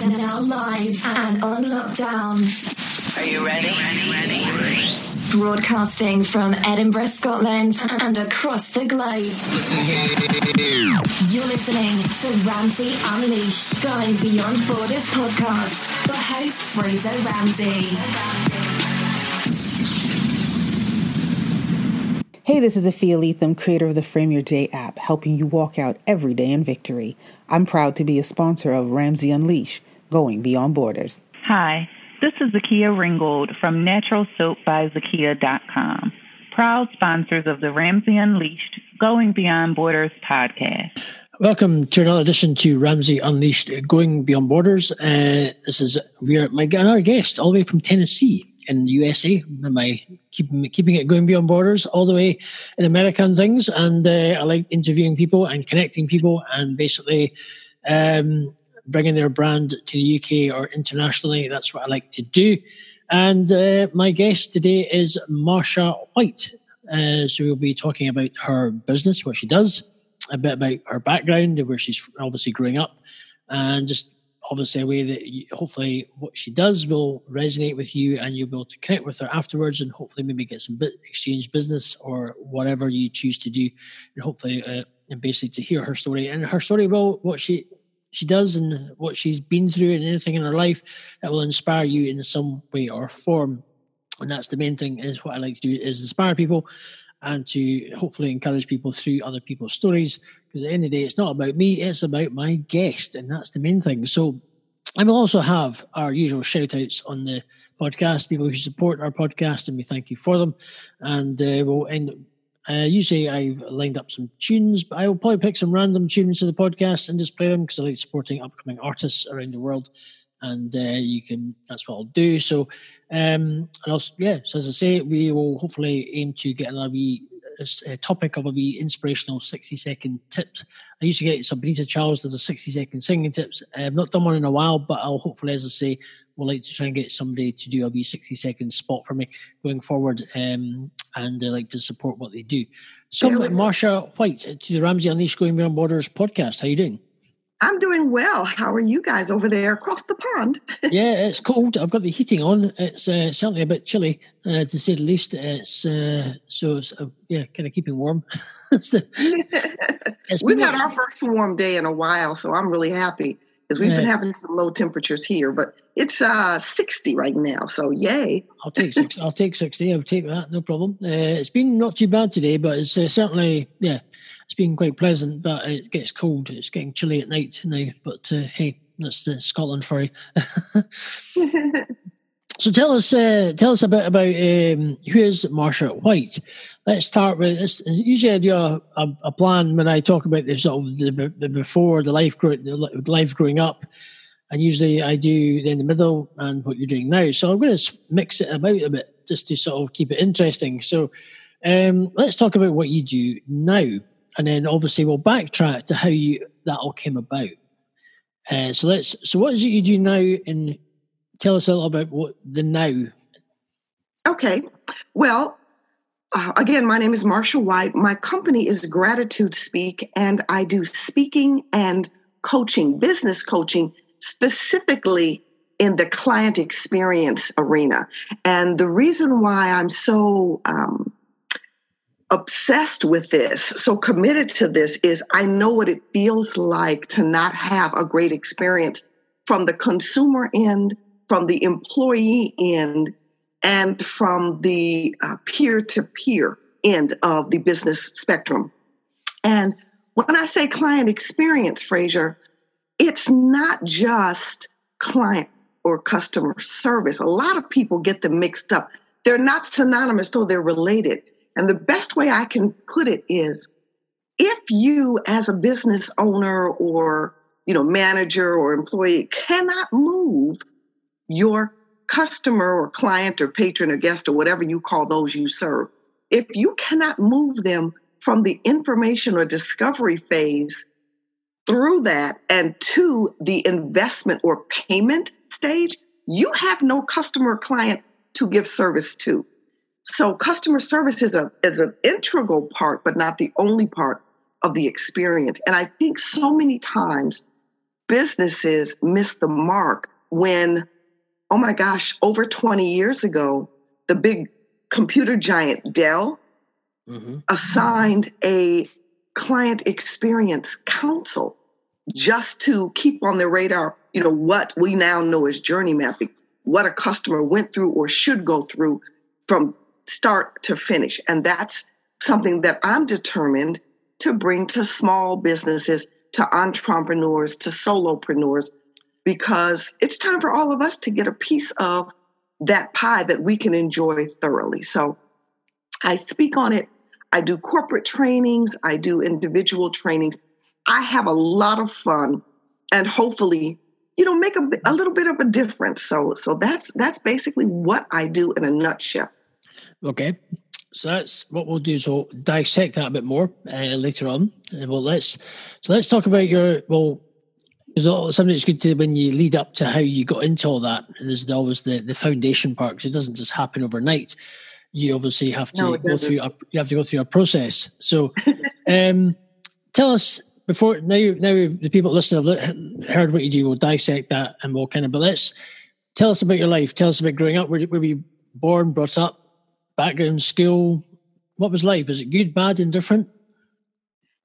Now live and on lockdown. Are you ready? ready, ready. Broadcasting from Edinburgh, Scotland and across the globe. Listen here. You're listening to Ramsey Unleashed, Going Beyond Borders podcast. The host, Fraser Ramsey. Hey, this is Afia Lethem, creator of the Frame Your Day app, helping you walk out every day in victory. I'm proud to be a sponsor of Ramsey Unleash, going beyond borders. Hi, this is Zakia Ringgold from NaturalSoapByZakia.com, proud sponsors of the Ramsey Unleashed, Going Beyond Borders podcast. Welcome to another edition to Ramsey Unleashed, Going Beyond Borders. Uh, this is we're my another guest all the way from Tennessee in the USA. Am I keeping keeping it going beyond borders all the way in America and things? And uh, I like interviewing people and connecting people and basically um, bringing their brand to the UK or internationally. That's what I like to do. And uh, my guest today is Marsha White. Uh, so we'll be talking about her business, what she does, a bit about her background, where she's obviously growing up, and just obviously a way that you, hopefully what she does will resonate with you and you'll be able to connect with her afterwards and hopefully maybe get some bit exchange business or whatever you choose to do and hopefully uh, and basically to hear her story and her story will what she she does and what she's been through and anything in her life that will inspire you in some way or form and that's the main thing is what i like to do is inspire people and to hopefully encourage people through other people's stories. Because at the end of the day, it's not about me, it's about my guest, and that's the main thing. So I will also have our usual shout outs on the podcast, people who support our podcast, and we thank you for them. And uh, we'll end. Uh, usually, I've lined up some tunes, but I will probably pick some random tunes to the podcast and just play them because I like supporting upcoming artists around the world and uh, you can that's what I'll do. So, um, and also, yeah, so as I say, we will hopefully aim to get another wee a topic of a wee inspirational 60 second tips. I used to get Sabrina Charles does a 60 second singing tips. I've not done one in a while, but I'll hopefully, as I say, would like to try and get somebody to do a wee 60 second spot for me going forward um, and I like to support what they do. So, Marsha White to the Ramsey Unleashed Going Beyond Borders podcast. How are you doing? I'm doing well. How are you guys over there across the pond? yeah, it's cold. I've got the heating on. It's uh, certainly a bit chilly, uh, to say the least. It's uh, so it's uh, yeah, kind of keeping warm. the, We've had our first warm day in a while, so I'm really happy because we've been having some low temperatures here. But it's uh 60 right now, so yay! I'll take six. I'll take 60. I'll take that. No problem. Uh, it's been not too bad today, but it's uh, certainly yeah it's been quite pleasant, but it gets cold. It's getting chilly at night now. But uh, hey, that's uh, Scotland for you. so tell us, uh, tell us a bit about um, who is Marsha White. Let's start with this. Usually, I do a, a, a, plan when I talk about the sort of the, the before, the life, the life growing up, and usually I do in the middle and what you're doing now. So I'm going to mix it about a bit just to sort of keep it interesting. So um, let's talk about what you do now and then obviously we'll backtrack to how you that all came about. Uh, so let's. So what is it you do now, and tell us a little about what the now. Okay, well, uh, again, my name is Marsha White. My company is Gratitude Speak, and I do speaking and coaching, business coaching, specifically in the client experience arena. And the reason why I'm so um, obsessed with this, so committed to this, is I know what it feels like to not have a great experience from the consumer end, from the employee end, and from the peer to peer end of the business spectrum. And when I say client experience, Fraser, it's not just client or customer service. A lot of people get them mixed up. They're not synonymous, though they're related. And the best way I can put it is if you as a business owner or you know manager or employee cannot move your customer or client or patron or guest or whatever you call those you serve if you cannot move them from the information or discovery phase through that and to the investment or payment stage you have no customer client to give service to so customer service is a is an integral part, but not the only part of the experience. And I think so many times businesses miss the mark when, oh my gosh, over 20 years ago, the big computer giant Dell mm-hmm. assigned a client experience council just to keep on the radar, you know, what we now know as journey mapping, what a customer went through or should go through from start to finish. And that's something that I'm determined to bring to small businesses, to entrepreneurs, to solopreneurs, because it's time for all of us to get a piece of that pie that we can enjoy thoroughly. So I speak on it. I do corporate trainings, I do individual trainings. I have a lot of fun and hopefully you know make a, a little bit of a difference so so that's that's basically what i do in a nutshell okay so that's what we'll do. So dissect that a bit more uh, later on. Well, let's so let's talk about your well. There's something that's good to when you lead up to how you got into all that. There's always the the foundation part because it doesn't just happen overnight. You obviously have to no, go through. A, you have to go through a process. So, um, tell us before now. Now the people listening have heard what you do. We'll dissect that and we'll kind of. But let's tell us about your life. Tell us about growing up. Where, where were you born, brought up? background, school? What was life? Was it good, bad, indifferent?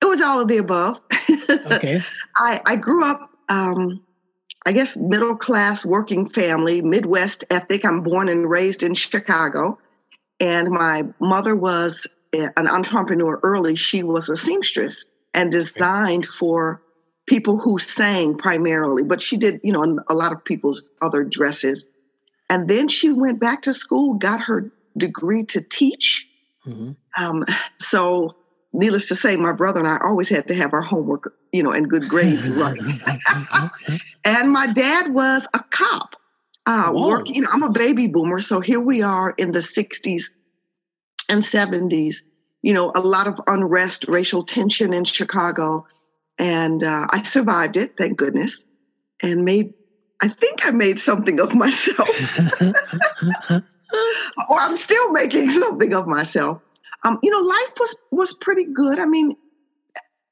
It was all of the above. okay. I, I grew up, um, I guess, middle class working family, Midwest ethic. I'm born and raised in Chicago. And my mother was an entrepreneur early. She was a seamstress and designed for people who sang primarily, but she did, you know, a lot of people's other dresses. And then she went back to school, got her degree to teach. Mm-hmm. Um, so, needless to say, my brother and I always had to have our homework, you know, and good grades right. and my dad was a cop. Uh, working, you know, I'm a baby boomer, so here we are in the 60s and 70s. You know, a lot of unrest, racial tension in Chicago, and uh, I survived it, thank goodness, and made. I think I made something of myself. or I'm still making something of myself. Um, you know, life was was pretty good. I mean,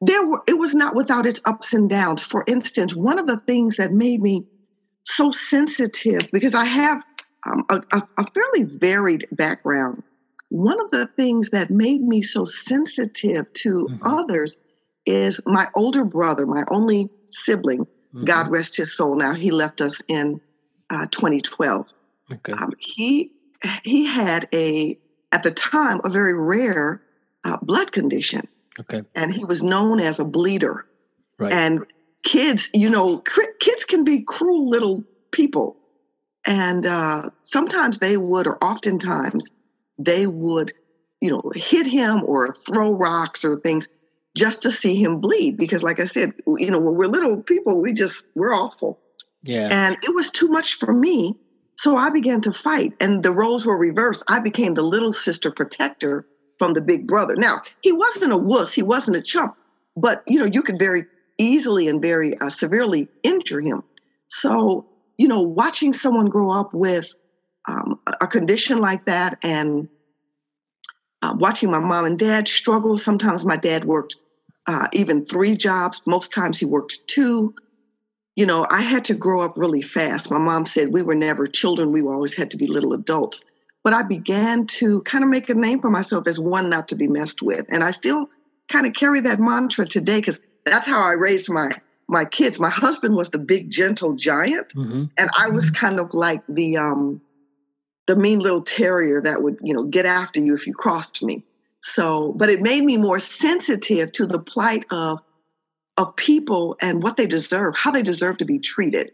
there were it was not without its ups and downs. For instance, one of the things that made me so sensitive because I have um, a, a, fairly varied background. One of the things that made me so sensitive to mm-hmm. others is my older brother, my only sibling. Mm-hmm. God rest his soul. Now he left us in uh, 2012. Okay. Um, he he had a at the time a very rare uh, blood condition. Okay. And he was known as a bleeder. Right. And kids, you know, kids can be cruel little people. And uh, sometimes they would, or oftentimes they would, you know, hit him or throw rocks or things just to see him bleed. Because, like I said, you know, when we're little people, we just, we're awful. Yeah. And it was too much for me so I began to fight, and the roles were reversed. I became the little sister protector from the big brother. Now, he wasn't a wuss, he wasn't a chump, but you know, you could very easily and very uh, severely injure him. So, you know, watching someone grow up with um, a condition like that and uh, watching my mom and dad struggle. Sometimes my dad worked uh, even three jobs, most times he worked two you know, I had to grow up really fast. My mom said we were never children, we always had to be little adults. But I began to kind of make a name for myself as one not to be messed with. And I still kind of carry that mantra today because that's how I raised my my kids. My husband was the big gentle giant, mm-hmm. and I was mm-hmm. kind of like the um the mean little terrier that would, you know, get after you if you crossed me. So, but it made me more sensitive to the plight of of people and what they deserve, how they deserve to be treated.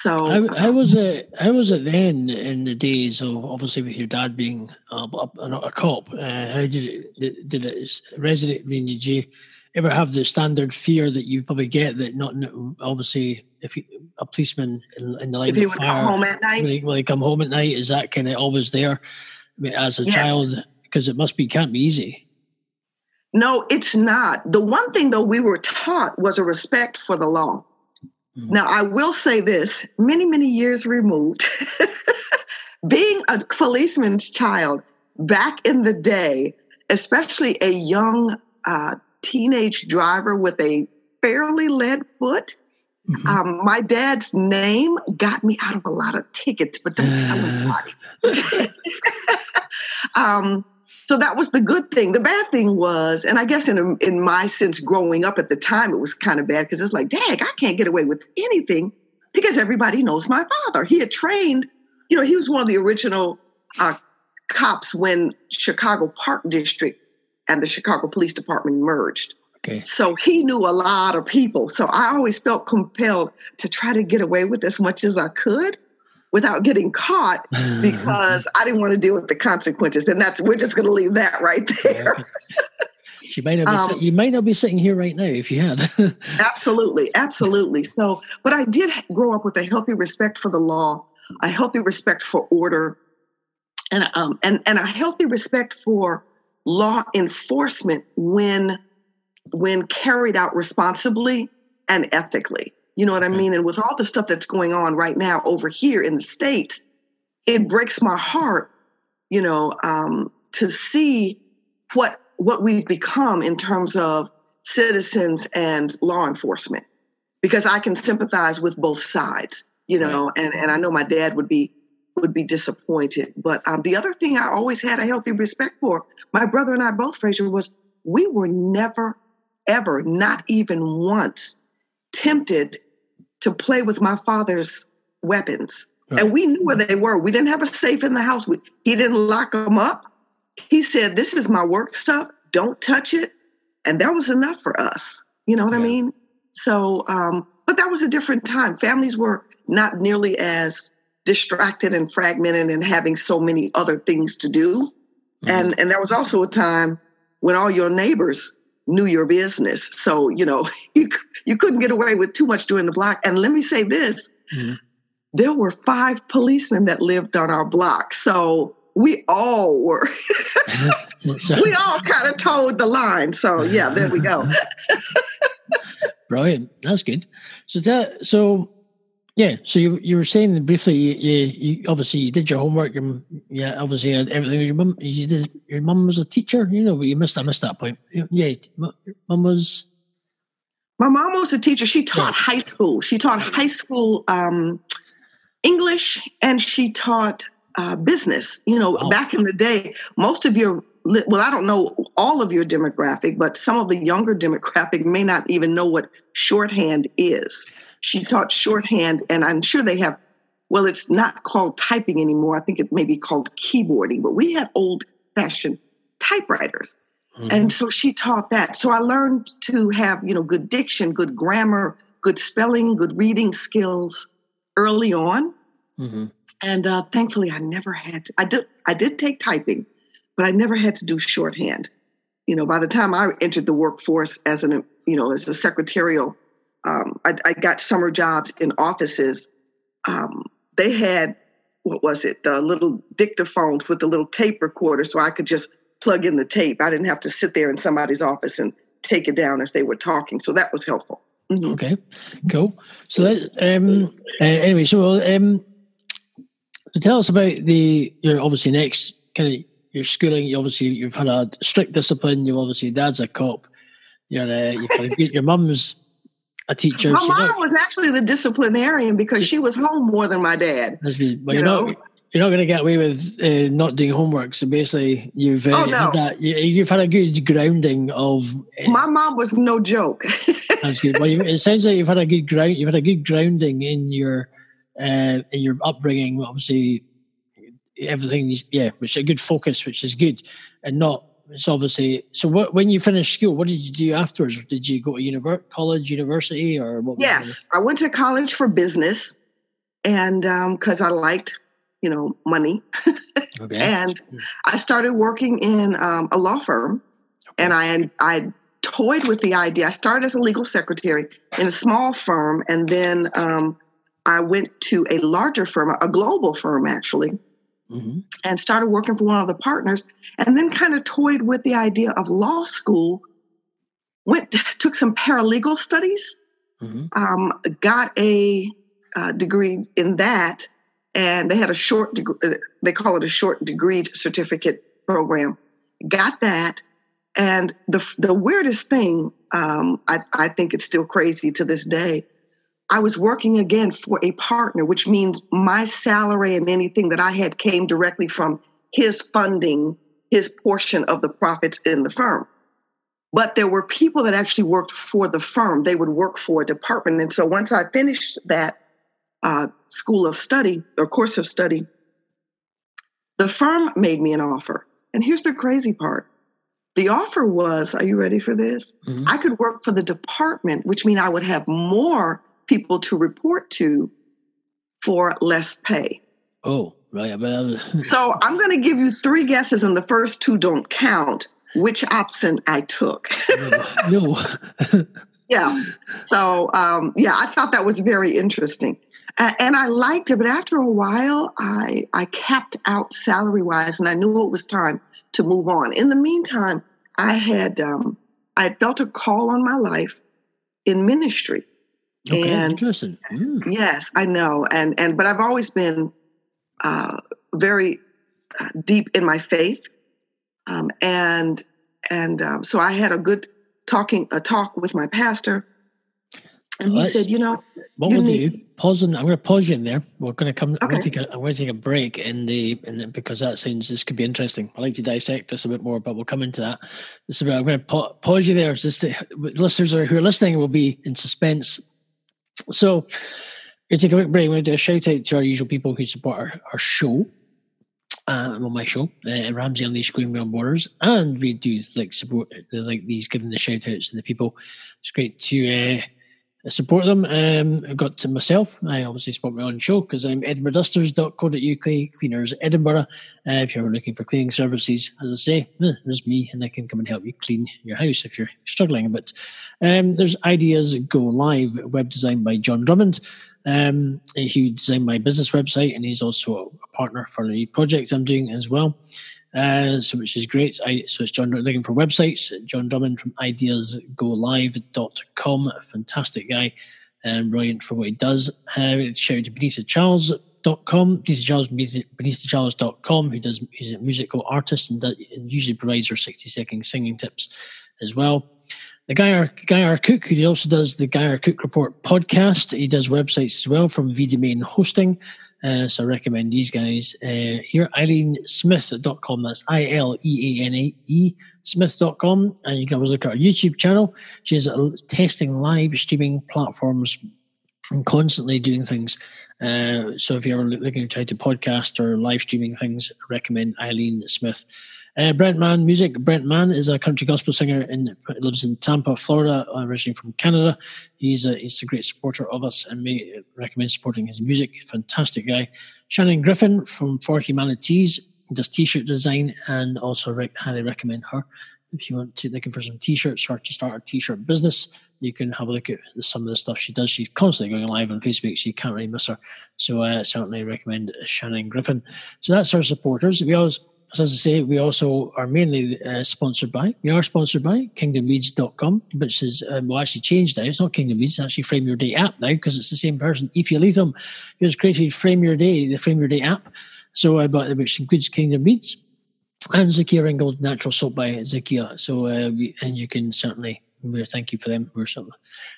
So I, I was a I was it then in the days of obviously with your dad being a, a, a cop. Uh, how did it did it resonate? I mean, did you ever have the standard fear that you probably get that not obviously if you, a policeman in, in the line if he of would fire come home at night will he, will he come home at night? Is that kind of always there I mean, as a yes. child? Because it must be can't be easy. No, it's not. The one thing, though, we were taught was a respect for the law. Mm-hmm. Now, I will say this many, many years removed, being a policeman's child back in the day, especially a young uh, teenage driver with a fairly lead foot, Mhm. Um, my dad's name got me out of a lot of tickets, but don't tell anybody. um, so that was the good thing. The bad thing was, and I guess in in my sense, growing up at the time, it was kind of bad because it's like, dang, I can't get away with anything because everybody knows my father. He had trained, you know, he was one of the original uh, cops when Chicago Park District and the Chicago Police Department merged. Okay. So he knew a lot of people. So I always felt compelled to try to get away with as much as I could without getting caught because I didn't want to deal with the consequences. And that's we're just going to leave that right there. you may not be Um, sit- you might not be sitting here right now if you had. absolutely, absolutely. So, but I did grow up with a healthy respect for the law, a healthy respect for order, and um and and a healthy respect for law enforcement when when carried out responsibly and ethically. You know what I mean? And with all the stuff that's going on right now over here in the states, it breaks my heart, you know, um, to see what what we've become in terms of citizens and law enforcement. Because I can sympathize with both sides, you know, and, and I know my dad would be would be disappointed. But um, the other thing I always had a healthy respect for, my brother and I both, Fraser, was we were never, ever, not even once, tempted to play with my father's weapons. Right. And we knew where they were. We didn't have a safe in the house. We, he didn't lock them up. He said, This is my work stuff. Don't touch it. And that was enough for us. You know what I mean? So, um, but that was a different time. Families were not nearly as distracted and fragmented and having so many other things to do. Mm-hmm. And and there was also a time when all your neighbors knew your business. So, you know, you, you couldn't get away with too much during the block. And let me say this Mhm. there were five policemen that lived on our block. So we all were, we all kind of toed the line. So, yeah, there we go. Brilliant. That's good. So that so yeah. So you you were saying briefly. You, you, you obviously you did your homework. Your, yeah, obviously uh, everything. Was your mum. You did. Your mum was a teacher. You know, but you missed. I missed that point. Yeah. Mum was. My mom was a teacher. She taught Yeah. high school. She taught high school um, English and she taught uh, business. You know, back in the day, most of your, well, I don't know all of your demographic, but some of the younger demographic may not even know what shorthand is. She taught shorthand, and I'm sure they have, well, it's not called typing anymore. I think it may be called keyboarding, but we had old fashioned typewriters. Mhm. And so she taught that. So I learned to have, you know, good diction, good grammar, good spelling, good reading skills early on. Mhm. And uh, thankfully, I never had to. I did. I did take typing, but I never had to do shorthand. You know, by the time I entered the workforce as an, you know, as a secretarial, um, I, I got summer jobs in offices. Um, they had what was it? The little dictaphones with the little tape recorder, so I could just plug in the tape. I didn't have to sit there in somebody's office and take it down as they were talking. So that was helpful. Mhm. Okay, cool. So that, um, uh, anyway, so um, so tell us about the your obviously next kind of your schooling. You obviously you've had a strict discipline. You obviously dad's a cop. You're uh, a your mum's a teacher. My mom that- was actually the disciplinarian because she was home more than my dad. that's good. But you you're know? not you're not going to get away with uh, not doing homework. So basically, you've uh, Oh, no. had that. You, you've had a good grounding of. Uh, My mom was no joke. That's good. Well, you, it sounds like you've had a good ground. You've had a good grounding in your uh, in your upbringing. Obviously, everything's Yeah, which is a good focus, which is good, and not. It's obviously so. What when you finished school, what did you do afterwards? Did you go to univer- college, university, or what? yes, I went to college for business, and because I liked, you know, money, Okay. and I started working in um, a law firm, and I I toyed with the idea. I started as a legal secretary in a small firm, and then um, I went to a larger firm, a global firm actually, hmm and started working for one of the partners and then kind of toyed with the idea of law school went took some paralegal studies hmm um, got a uh, degree in that and they had a short degree they call it a short degree certificate program. Got that and the the weirdest thing um, I, I think it's still crazy to this day I was working again for a partner, which means my salary and anything that I had came directly from his funding, his portion of the profits in the firm. But there were people that actually worked for the firm. They would work for a department. And so once I finished that uh, school of study or course of study, the firm made me an offer. And here's the crazy part the offer was are you ready for this? Mm-hmm. I could work for the department, which means I would have more people to report to for less pay. Oh, right. so I'm going to give you three guesses, and the first two don't count. Which option I took? no. yeah. So um, yeah, I thought that was very interesting, uh, and I liked it. But after a while, I I capped out salary wise, and I knew it was time to move on. In the meantime, I had um, I felt a call on my life in ministry. Okay, and interesting. Mm. Yes, I know, and and but I've always been uh, very uh, deep in my faith, um, and and um, so I had a good talking a talk with my pastor, and he said, you know, what we'll need- do. Pause. In, I'm going to pause you in there. We're going to come. Okay. I'm, going to take a, I'm going to take a break in the, in the because that sounds this could be interesting. I like to dissect this a bit more, but we'll come into that. This is I'm going to pa- pause you there. Just to, listeners who are listening will be in suspense so, we're take a quick break. We're going to do a shout out to our usual people who support our, our show. Uh, on my show, uh, Ramsey Unleashed Going Beyond Borders, and we do like support like these, giving the shout outs to the people. It's great to uh, support them. Um, I got to myself. I obviously support my own show because I'm edinburghdusters.co.uk, cleaners Edinburgh. Uh, if you're looking for cleaning services, as I say, eh, there's me and I can come and help you clean your house if you're struggling. But um, there's Ideas Go Live, web design by John Drummond. Um, he designed my business website and he's also a partner for the project I'm doing as well. Uh, so which is great. I, so it's John looking for websites. John Drummond from ideasgolive.com. A fantastic guy and brilliant for what he does. Uh, shout out to Benita Charles. Dot com, Benita Charles, BenitaCharles.com, who does he's a musical artist and, does, and usually provides her 60 second singing tips as well. The Guy R, Guy R. Cook, who also does the Guy R. Cook Report podcast, he does websites as well from vDomain Hosting. Uh, so I recommend these guys. Uh, here, IleneSmith.com. That's I L E A N A E Smith.com. And you can always look at our YouTube channel. She's testing live streaming platforms and constantly doing things. Uh, so if you're looking to try to podcast or live streaming things, recommend Eileen Smith. Uh, Brent Mann Music. Brent Mann is a country gospel singer and lives in Tampa, Florida, originally from Canada. He's a, he's a great supporter of us and may recommend supporting his music. Fantastic guy. Shannon Griffin from For Humanities does t-shirt design and also re- highly recommend her. If you want to looking for some t-shirts or to start a t-shirt business, you can have a look at some of the stuff she does. She's constantly going live on Facebook, so you can't really miss her. So I uh, certainly recommend Shannon Griffin. So that's our supporters. We always as I say, we also are mainly uh, sponsored by, we are sponsored by kingdomweeds.com, which is, um, well, actually changed now. It's not Kingdom Weeds, it's actually Frame Your Day app now because it's the same person, Aoife Leatham, who has created Frame Your Day, the Frame Your Day app. So, uh, but, which includes Kingdom Weeds and Zakia Ringgold Natural Soap by Zakia. So, uh, we, and you can certainly we thank you for them. We're so,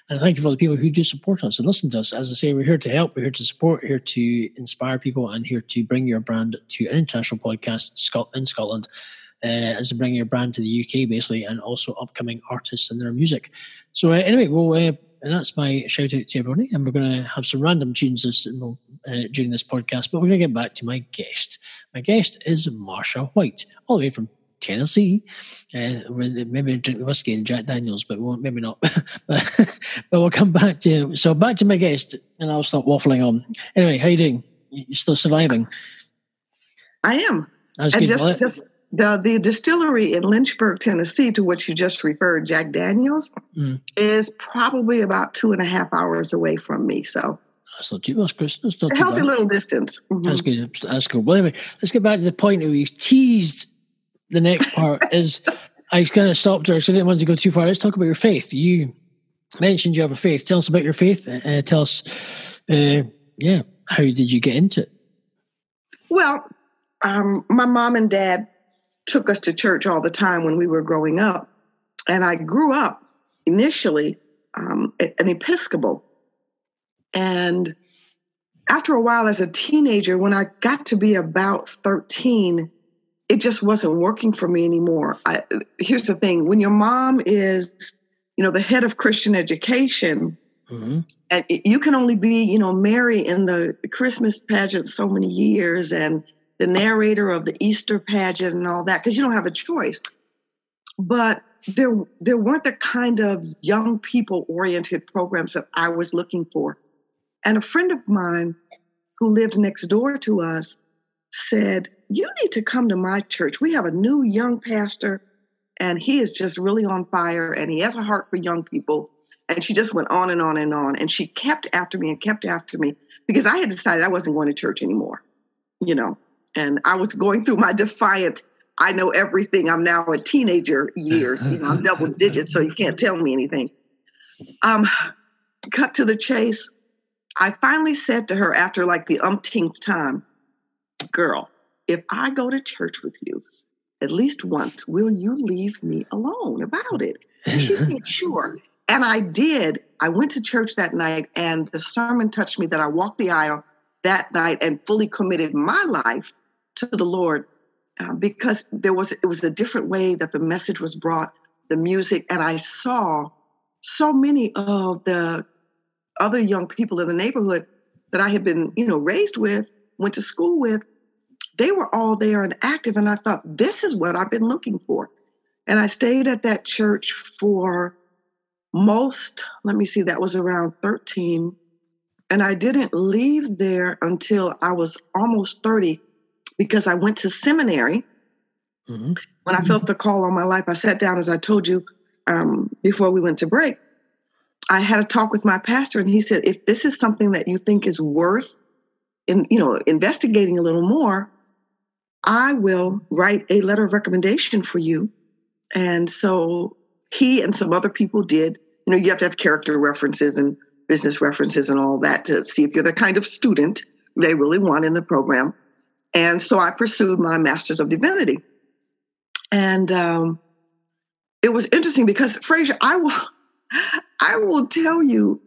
and thank you for the people who do support us and listen to us. As I say, we're here to help, we're here to support, here to inspire people, and here to bring your brand to an international podcast in Scotland. Uh, as to bring your brand to the UK, basically, and also upcoming artists and their music. So, uh, anyway, well, uh, that's my shout out to everybody. And we're going to have some random tunes this, uh, during this podcast, but we're going to get back to my guest. My guest is Marsha White, all the way from Tennessee. Uh, maybe drink the whiskey and Jack Daniels, but we won't, maybe not. but, but we'll come back to so back to my guest, and I'll stop waffling on. Anyway, how you doing? You're still surviving? I am. That's good. Just, just the the distillery in Lynchburg, Tennessee, to which you just referred, Jack Daniels, mm. is probably about two and a half hours away from me. So that's not too much, Chris. That's not a healthy bad. little distance. Mm-hmm. That's good. That's good. Well, anyway, let's get back to the point where we teased the next part is I kind of stopped her because I didn't want to go too far. Let's talk about your faith. You mentioned you have a faith. Tell us about your faith. Uh, tell us, uh, yeah, how did you get into it? Well, um, my mom and dad took us to church all the time when we were growing up. And I grew up initially um, an Episcopal. And after a while, as a teenager, when I got to be about 13, it just wasn't working for me anymore. I, here's the thing when your mom is, you know, the head of Christian education, mm-hmm. and you can only be, you know, Mary in the Christmas pageant so many years and the narrator of the Easter pageant and all that, because you don't have a choice. But there, there weren't the kind of young people oriented programs that I was looking for. And a friend of mine who lived next door to us said, You need to come to my church. We have a new young pastor, and he is just really on fire, and he has a heart for young people. And she just went on and on and on. And she kept after me and kept after me because I had decided I wasn't going to church anymore, you know. And I was going through my defiant, I know everything. I'm now a teenager years. You know, I'm double digits, so you can't tell me anything. Um, cut to the chase I finally said to her after like the umpteenth time, Girl, if I go to church with you at least once, will you leave me alone about it? And she said, Sure. And I did. I went to church that night, and the sermon touched me that I walked the aisle that night and fully committed my life to the Lord uh, because there was it was a different way that the message was brought, the music, and I saw so many of the other young people in the neighborhood that I had been, you know, raised with, went to school with, they were all there and active. And I thought, this is what I've been looking for. And I stayed at that church for most, let me see, that was around 13. And I didn't leave there until I was almost 30 because I went to seminary. Mm-hmm. When I felt the call on my life, I sat down, as I told you um, before we went to break. I had a talk with my pastor, and he said, if this is something that you think is worth, in you know, investigating a little more, I will write a letter of recommendation for you. And so he and some other people did. You know, you have to have character references and business references and all that to see if you're the kind of student they really want in the program. And so I pursued my Master's of Divinity. And um, it was interesting because, Fraser, I will. I will tell you,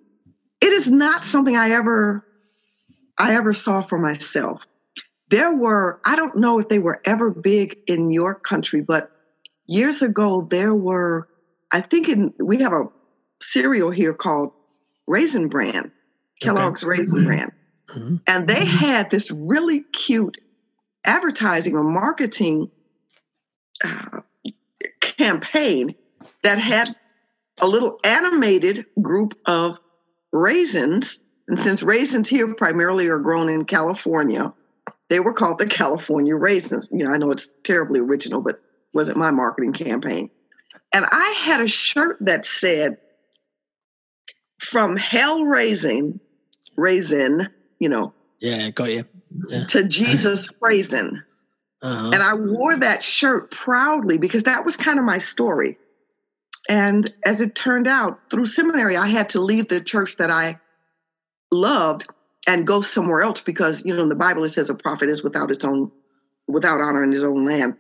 it is not something I ever I ever saw for myself. There were, I don't know if they were ever big in your country, but years ago there were, I think in we have a cereal here called Raisin Bran, Kellogg's okay. Raisin mm-hmm. Bran. Mm-hmm. And they mm-hmm. had this really cute advertising or marketing uh, campaign that had a little animated group of raisins. And since raisins here primarily are grown in California, they were called the California raisins. You know, I know it's terribly original, but wasn't my marketing campaign. And I had a shirt that said, from hell raising, raisin, you know. Yeah, got you. Yeah. To Jesus praising. Uh-huh. And I wore that shirt proudly because that was kind of my story. And as it turned out, through seminary, I had to leave the church that I loved and go somewhere else because, you know, in the Bible it says a prophet is without its own, without honor in his own land.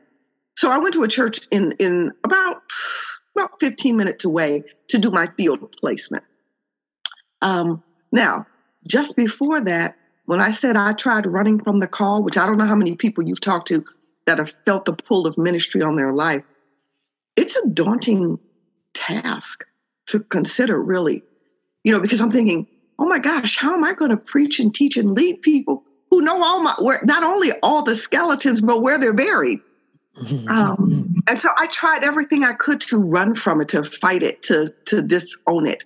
So I went to a church in in about about 15 minutes away to do my field placement. Um, now, just before that, when I said I tried running from the call, which I don't know how many people you've talked to that have felt the pull of ministry on their life, it's a daunting task to consider, really. You know, because I'm thinking, oh my gosh, how am I going to preach and teach and lead people who know all my, where, not only all the skeletons, but where they're buried? um, and so I tried everything I could to run from it, to fight it, to to disown it.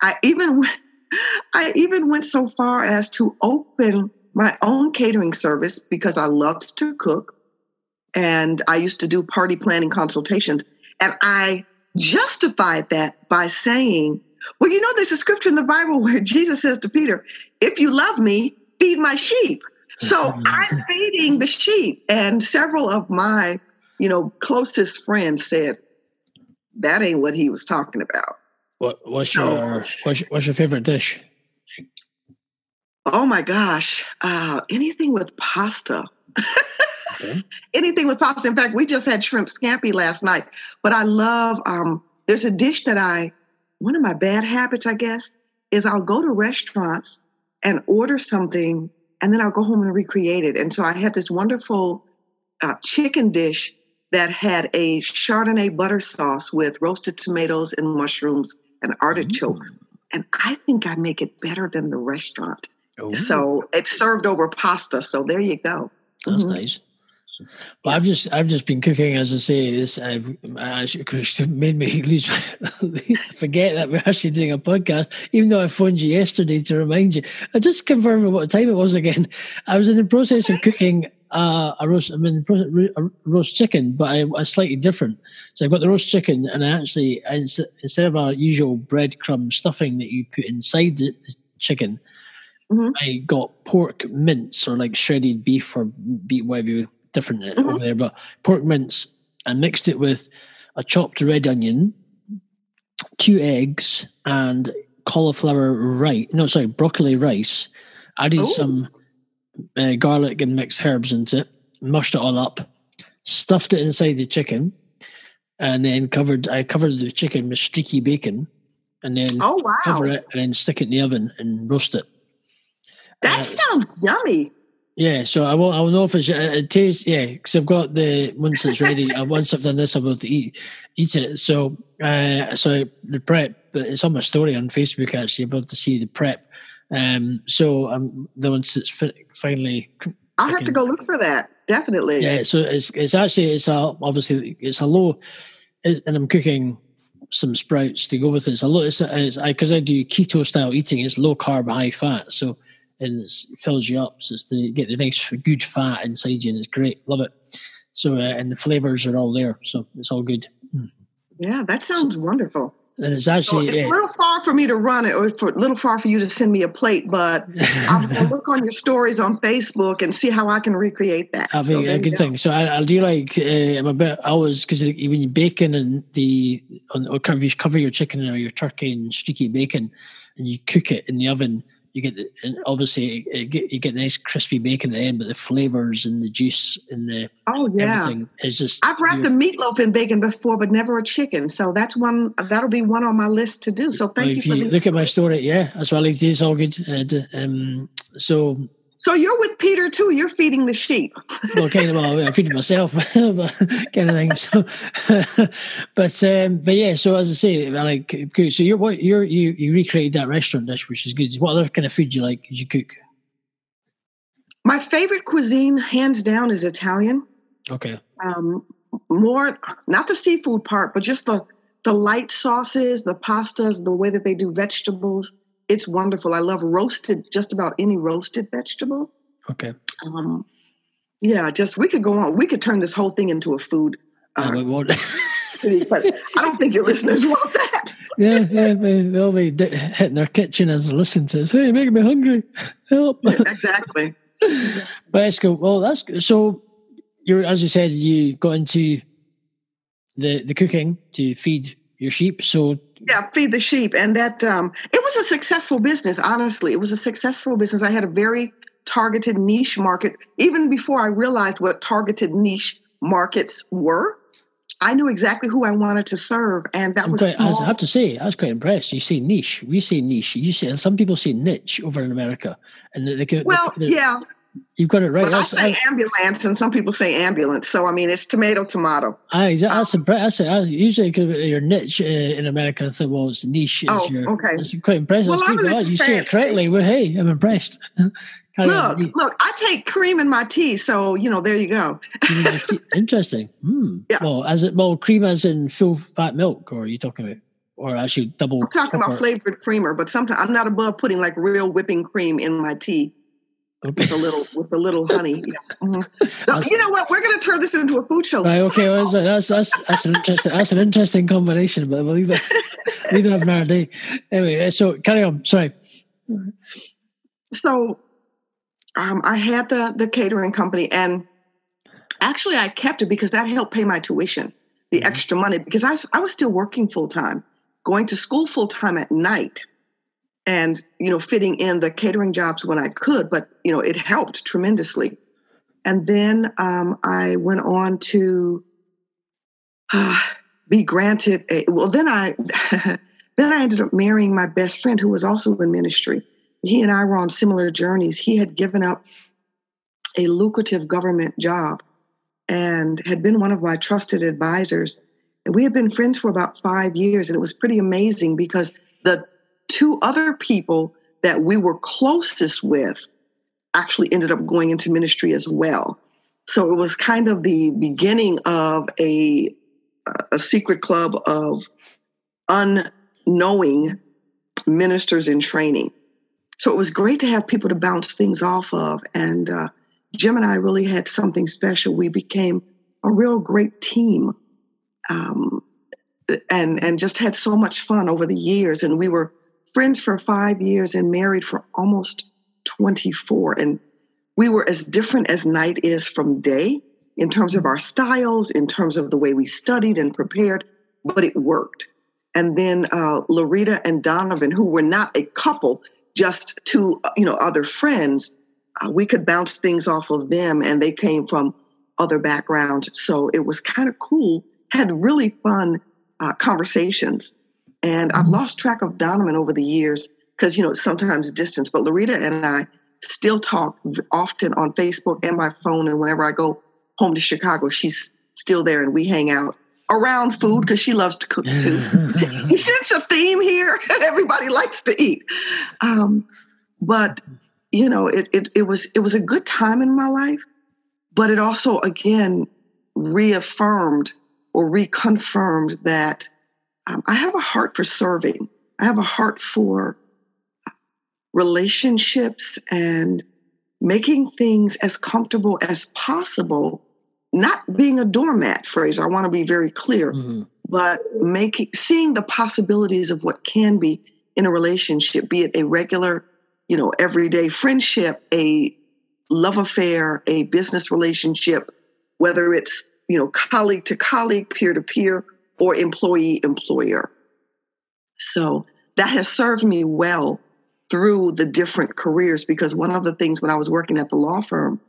I even I even went so far as to open my own catering service because I loved to cook, and I used to do party planning consultations, and I justified that by saying, well, you know, there's a scripture in the Bible where Jesus says to Peter, if you love me, feed my sheep. So I'm feeding the sheep. And several of my, you know, closest friends said, that ain't what he was talking about. What what's your what's, what's your favorite dish? Oh my gosh. Uh, anything with pasta. Okay. Anything with pasta. In fact, we just had shrimp scampi last night. But I love um, there's a dish that I one of my bad habits, I guess, is I'll go to restaurants and order something, and then I'll go home and recreate it. And so I had this wonderful uh, chicken dish that had a Chardonnay butter sauce with roasted tomatoes and mushrooms and artichokes. Mm. And I think I make it better than the restaurant. Oh. So it's served over pasta. So there you go. That's mm-hmm. nice. Well, I've just I've just been cooking, as I say. This I've made me lose forget that we're actually doing a podcast. Even though I phoned you yesterday to remind you, I just confirmed what time it was again. I was in the process of cooking uh, a roast. I mean, a roast chicken, but I, I slightly different. So I've got the roast chicken, and I actually instead of our usual breadcrumb stuffing that you put inside the, the chicken, mm-hmm. I got pork mince or like shredded beef or beef, whatever you different mm-hmm. over there, but pork mince. I mixed it with a chopped red onion, two eggs, and cauliflower rice. No, sorry, broccoli rice. Added Ooh. some uh, garlic and mixed herbs into it, mushed it all up, stuffed it inside the chicken, and then covered. I covered the chicken with streaky bacon, and then oh wow, cover it and then stick it in the oven and roast it. That uh, sounds yummy. Yeah, so I will. I will know if it's, uh, it tastes. Yeah, because I've got the once it's ready. uh, once I've done this, I'll be able to eat eat it. So, uh, so the prep, but it's on my story on Facebook actually. Able to see the prep. Um, so um, the once it's finally. I have to go look for that. Definitely. Yeah. So it's it's actually it's a obviously it's a low, and I'm cooking some sprouts to go with it. It's a low. It's because I, I do keto style eating. It's low carb, high fat. So and it fills you up. So it's to get the nice good fat inside you, and it's great. Love it. So uh, and the flavors are all there, so it's all good. Yeah, that sounds so, wonderful. And it's actually so it's a little far for me to run it, or for a little far for you to send me a plate. But I'm gonna look on your stories on Facebook and see how I can recreate that. I mean, so a good thing. So I, I do like uh, I'm a bit I always because when you bacon and the on, or cover you cover your chicken or your turkey in streaky bacon, and you cook it in the oven you get the, and obviously you get, you get the nice crispy bacon at the end, but the flavors and the juice and the oh yeah, everything is just. I've wrapped a meatloaf in bacon before, but never a chicken. So that's one that'll be one on my list to do. So thank well, you for you look at my story. Yeah, as well as it's all good. And, um, so so you're with Peter too. You're feeding the sheep. well, kind of. Well, I'm feeding myself, kind of thing. So, but um, but yeah. So as I say, like, so you're what you're you you recreated that restaurant dish, which is good. What other kind of food do you like? Did you cook? My favorite cuisine, hands down, is Italian. Okay. Um, more not the seafood part, but just the the light sauces, the pastas, the way that they do vegetables it's wonderful. I love roasted, just about any roasted vegetable. Okay. Um, yeah, just we could go on. We could turn this whole thing into a food. Uh, no, but I don't think your listeners want that. yeah, yeah, they'll be hitting their kitchen as they listen to us. Hey, you're making me hungry. Help. Yeah, exactly. but that's cool. Well, that's good. So, you're as you said, you got into the the cooking to feed your sheep. So yeah, feed the sheep, and that um, it was a successful business. Honestly, it was a successful business. I had a very targeted niche market. Even before I realized what targeted niche markets were, I knew exactly who I wanted to serve, and that was. Quite, I have to say, I was quite impressed. You say niche, we say niche. You say, and some people say niche over in America, and they, they, well, they, yeah, You've got it right. But that's, I say I, ambulance, and some people say ambulance. So I mean, it's tomato, tomato. I, that's, um, that's, that's usually your niche uh, in America. I thought, well, it's niche. Is oh, your, okay. It's quite impressive. Well, oh, you say it correctly. Well, hey, I'm impressed. look, look, I take cream in my tea, so you know, there you go. Interesting. Hmm. Yeah. Well, as it well, cream as in full fat milk, or are you talking about? Or actually double. I'm talking about flavored creamer, but sometimes I'm not above putting like real whipping cream in my tea. Okay. With a little, with a little honey. Yeah. Mm-hmm. you know what? We're going to turn this into a food show. Right, okay, well, that's that's that's an interesting that's an interesting combination. But I believe that we don't have another day. Anyway, so carry on. Sorry. So, um, I had the the catering company, and actually, I kept it because that helped pay my tuition, the mm-hmm. extra money, because I I was still working full time, going to school full time at night and you know fitting in the catering jobs when i could but you know it helped tremendously and then um, i went on to uh, be granted a well then i then i ended up marrying my best friend who was also in ministry he and I were on similar journeys. He had given up a lucrative government job and had been one of my trusted advisors. And we had been friends for about five years, and it was pretty amazing because the two other people that we were closest with actually ended up going into ministry as well. So it was kind of the beginning of a a secret club of unknowing ministers in training. So it was great to have people to bounce things off of. And uh, Jim and I really had something special. We became a real great team. Um, and and just had so much fun over the years and we were friends for 5 years and married for almost 24 and we were as different as night is from day in terms of our styles in terms of the way we studied and prepared but it worked. And then uh, Larita and Donovan who were not a couple just two you know other friends uh, we could bounce things off of them and they came from other backgrounds. So it was kind of cool had really fun uh, conversations and i've lost track of donovan over the years because you know sometimes distance. But larita and i still talk often on facebook and my phone. And whenever i go home to chicago she's still there and we hang out around food because she loves to cook too. You sense a theme here? Everybody likes to eat. Um, but you know, it, it, it was it was a good time in my life, but it also again reaffirmed or reconfirmed that um, I have a heart for serving. I have a heart for relationships and making things as comfortable as possible. Not being a doormat, Fraser. I want to be very clear, mm-hmm. but making seeing the possibilities of what can be in a relationship, be it a regular you know, everyday friendship, a love affair, a business relationship, whether it's, you know, colleague to colleague, peer to peer, or employee employer. So that has served me well through the different careers because one of the things when I was working at the law firm,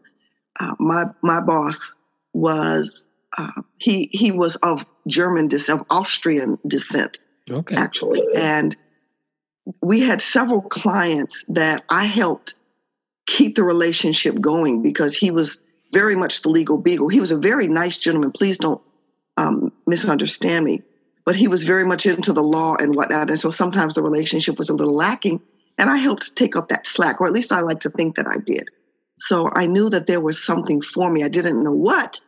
uh, my my boss was uh, he he was of German descent, of Austrian descent, okay. actually, and we had several clients that I helped keep the relationship going because he was very much the legal beagle. He was a very nice gentleman. Please don't um, misunderstand me. But he was very much into the law and whatnot. And so sometimes the relationship was a little lacking. And I helped take up that slack, or at least I like to think that I did. So I knew that there was something for me. I didn't know what,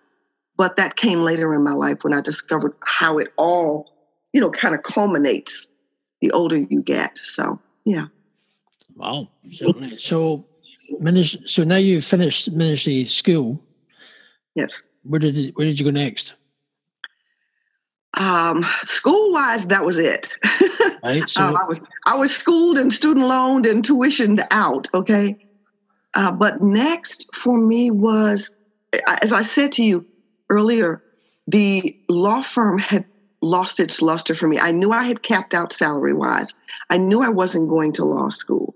but that came later in my life when I discovered how it all, you know, kind of culminates the older you get. So yeah. Wow, certainly. So, so now you've finished ministry school. Yes. Where did where did you go next? Um, school wise, that was it. Right. So um, I was I was schooled and student loaned and tuitioned out. Okay. Uh, but next for me was, as I said to you earlier, the law firm had lost its luster for me. I knew I had capped out salary wise. I knew I wasn't going to law school.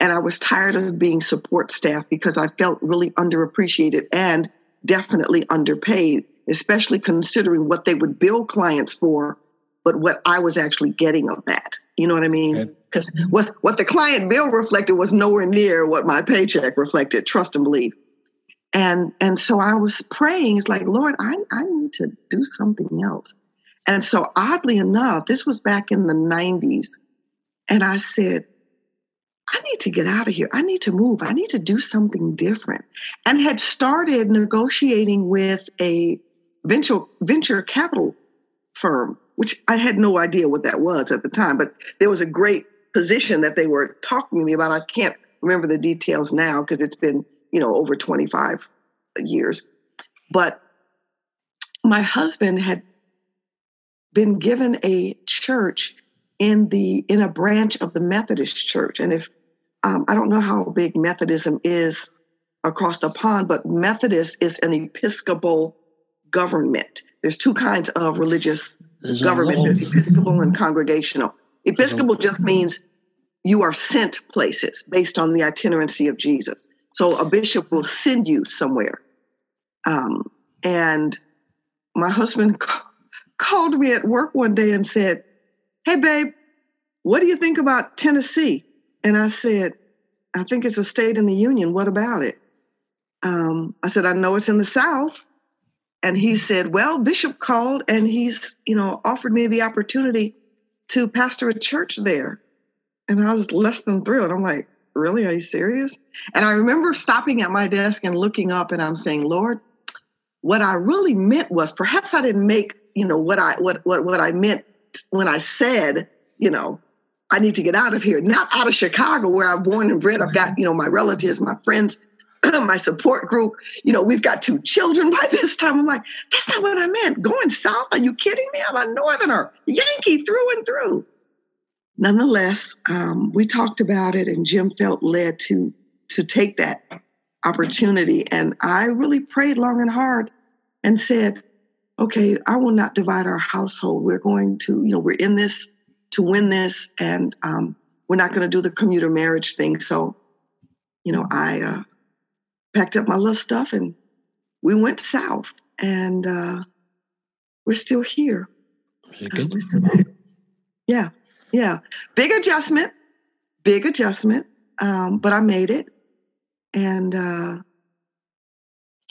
And I was tired of being support staff because I felt really underappreciated and definitely underpaid, especially considering what they would bill clients for, but what I was actually getting of that. You know what I mean? Because okay. what, what the client bill reflected was nowhere near what my paycheck reflected, trust and believe. And and so I was praying, it's like, Lord, I, I need to do something else. And so, oddly enough, this was back in the 90s. And I said, I need to get out of here. I need to move. I need to do something different. And had started negotiating with a venture, venture capital firm, which I had no idea what that was at the time, but there was a great position that they were talking to me about. I can't remember the details now because it's been, you know, over 25 years. But my husband had been given a church in the in a branch of the Methodist Church. And if um, I don't know how big Methodism is across the pond, but Methodist is an Episcopal government. There's two kinds of religious There's governments. There's Episcopal and congregational. Episcopal just means you are sent places based on the itinerancy of Jesus. So a bishop will send you somewhere. Um, and my husband called me at work one day and said, Hey, babe, what do you think about Tennessee? And I said, I think it's a state in the union. What about it? Um, I said, I know it's in the South. And he said, Well, Bishop called and he's, you know, offered me the opportunity to pastor a church there. And I was less than thrilled. I'm like, Really? Are you serious? And I remember stopping at my desk and looking up and I'm saying, Lord, what I really meant was perhaps I didn't make, you know, what I what what what I meant when I said, you know, I need to get out of here, not out of Chicago where I'm born and bred. I've got, you know, my relatives, my friends, my support group. You know, we've got two children by this time. I'm like, that's not what I meant. Going south? Are you kidding me? I'm a northerner, Yankee through and through. Nonetheless, um, we talked about it, and Jim felt led to to take that opportunity. And I really prayed long and hard and said, okay, I will not divide our household. We're going to, you know, we're in this to win this, and um, we're not going to do the commuter marriage thing. So, you know, I uh, packed up my little stuff and we went south, and uh, we're still here. Good. Uh, we're still here. Yeah, yeah. Big adjustment, big adjustment, um, but I made it, and uh,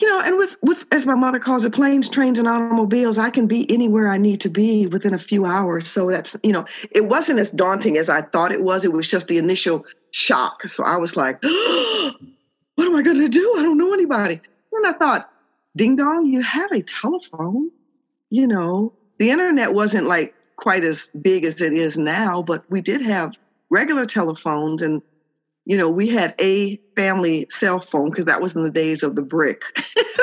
you know, and with with as my mother calls it, planes, trains, and automobiles, I can be anywhere I need to be within a few hours. So that's you know, it wasn't as daunting as I thought it was. It was just the initial shock. So I was like, what am I going to do? I don't know anybody. And I thought, ding dong, you have a telephone. You know, the internet wasn't like quite as big as it is now, but we did have regular telephones and you know, we had a family cell phone because that was in the days of the brick.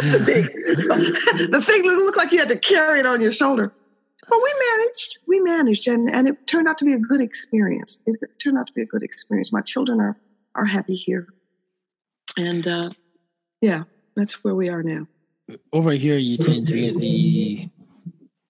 the, big, the thing looked like you had to carry it on your shoulder. But we managed. We managed, and, and it turned out to be a good experience. It turned out to be a good experience. My children are are happy here, and uh, yeah, that's where we are now. Over here, you tend to get the.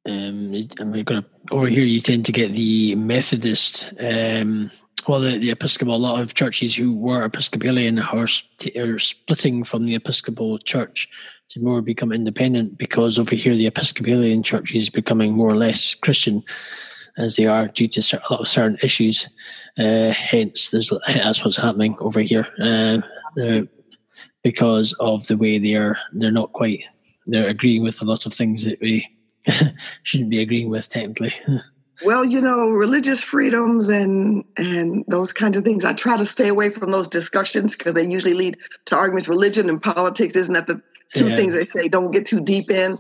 Um, I'm gonna over here. You tend to get the Methodist um, well, the, the Episcopal, a lot of churches who were Episcopalian are, are splitting from the Episcopal Church to more become independent because over here the Episcopalian Church is becoming more or less Christian as they are due to a lot of certain issues. Uh, hence, there's, that's what's happening over here uh, because of the way they are. They're not quite. They're agreeing with a lot of things that we shouldn't be agreeing with technically. Well, you know, religious freedoms and and those kinds of things. I try to stay away from those discussions because they usually lead to arguments. Religion and politics isn't that the two yeah. things they say don't get too deep in.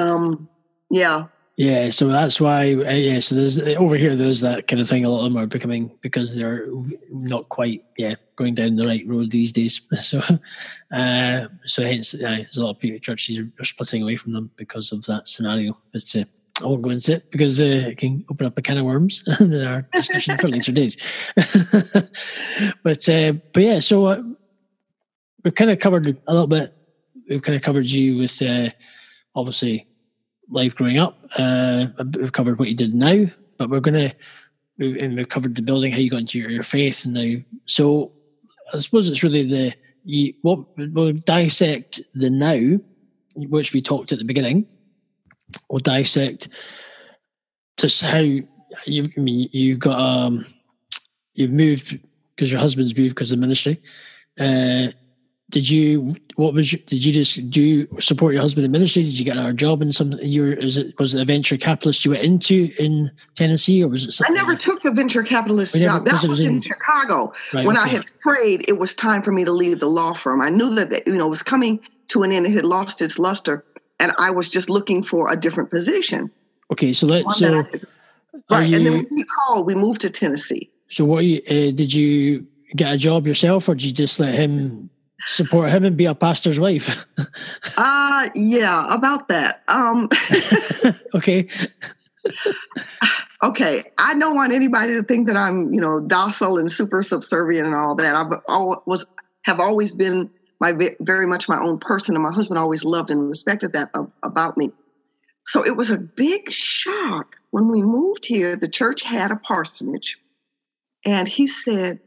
Um, yeah. Yeah, so that's why. Uh, yeah, so there's over here there is that kind of thing. A lot of them are becoming because they're not quite yeah going down the right road these days. So, uh, so hence, yeah, there's a lot of churches are, splitting away from them because of that scenario. But uh, I won't go into it because uh, it can open up a can of worms in our discussion for later days. but uh, but yeah, so uh, we've kind of covered a little bit. We've kind of covered you with uh, obviously life growing up. Uh, we've covered what you did now, but we're gonna and we've covered the building, how you got into your faith, and now. So I suppose it's really the you, what we'll dissect the now, which we talked at the beginning or dissect just how you I mean you got um you've moved because your husband's moved because of ministry. Uh, did you what was your, did you just do you support your husband in ministry? Did you get another job in some your is it was it a venture capitalist you went into in Tennessee or was it I never took the venture capitalist never, job. That was, was in, in, Chicago. Right, when okay. I had prayed, it was time for me to leave the law firm. I knew that you know it was coming to an end. It had lost its luster and I was just looking for a different position. Okay, so let so right, you, and then when he called, we moved to Tennessee. So, what you, uh, did you get a job yourself, or did you just let him support him and be a pastor's wife? uh yeah, about that. Um, okay. okay, I don't want anybody to think that I'm, you know, docile and super subservient and all that. I've was have always been my very much my own person, and my husband always loved and respected that about me. So it was a big shock when we moved here. The church had a parsonage, and he said,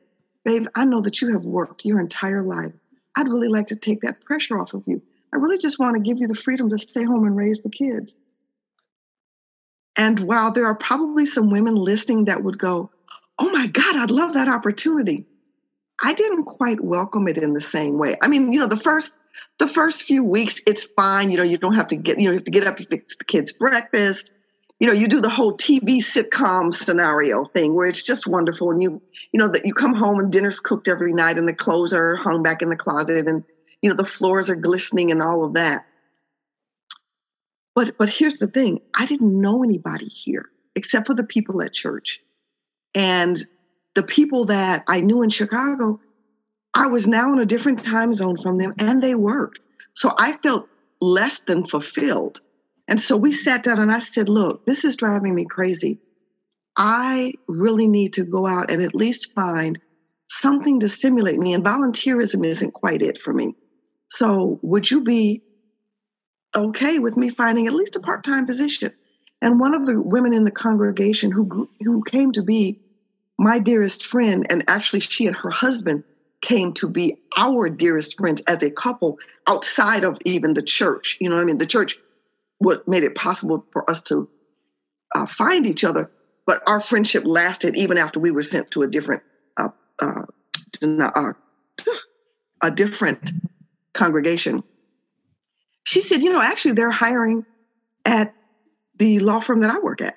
"Babe, I know that you have worked your entire life. I'd really like to take that pressure off of you. I really just want to give you the freedom to stay home and raise the kids." And while there are probably some women listening that would go, "Oh my God, I'd love that opportunity," I didn't quite welcome it in the same way. I mean, you know, the first the first few weeks, it's fine. You know, you don't have to get, you know, you have to get up, you fix the kids' breakfast. You know, you do the whole TV sitcom scenario thing where it's just wonderful. And you, you know, that you come home and dinner's cooked every night and the clothes are hung back in the closet and, you know, the floors are glistening and all of that. But, but here's the thing I didn't know anybody here except for the people at church. And the people that I knew in Chicago, I was now in a different time zone from them and they worked. So I felt less than fulfilled. And so we sat down and I said, Look, this is driving me crazy. I really need to go out and at least find something to stimulate me. And volunteerism isn't quite it for me. So would you be okay with me finding at least a part time position? And one of the women in the congregation who, who came to be my dearest friend, and actually she and her husband came to be our dearest friends as a couple outside of even the church. You know what I mean? The church what made it possible for us to uh, find each other, but our friendship lasted even after we were sent to a different uh, uh, uh a different congregation. She said, "You know, actually, they're hiring at the law firm that I work at,"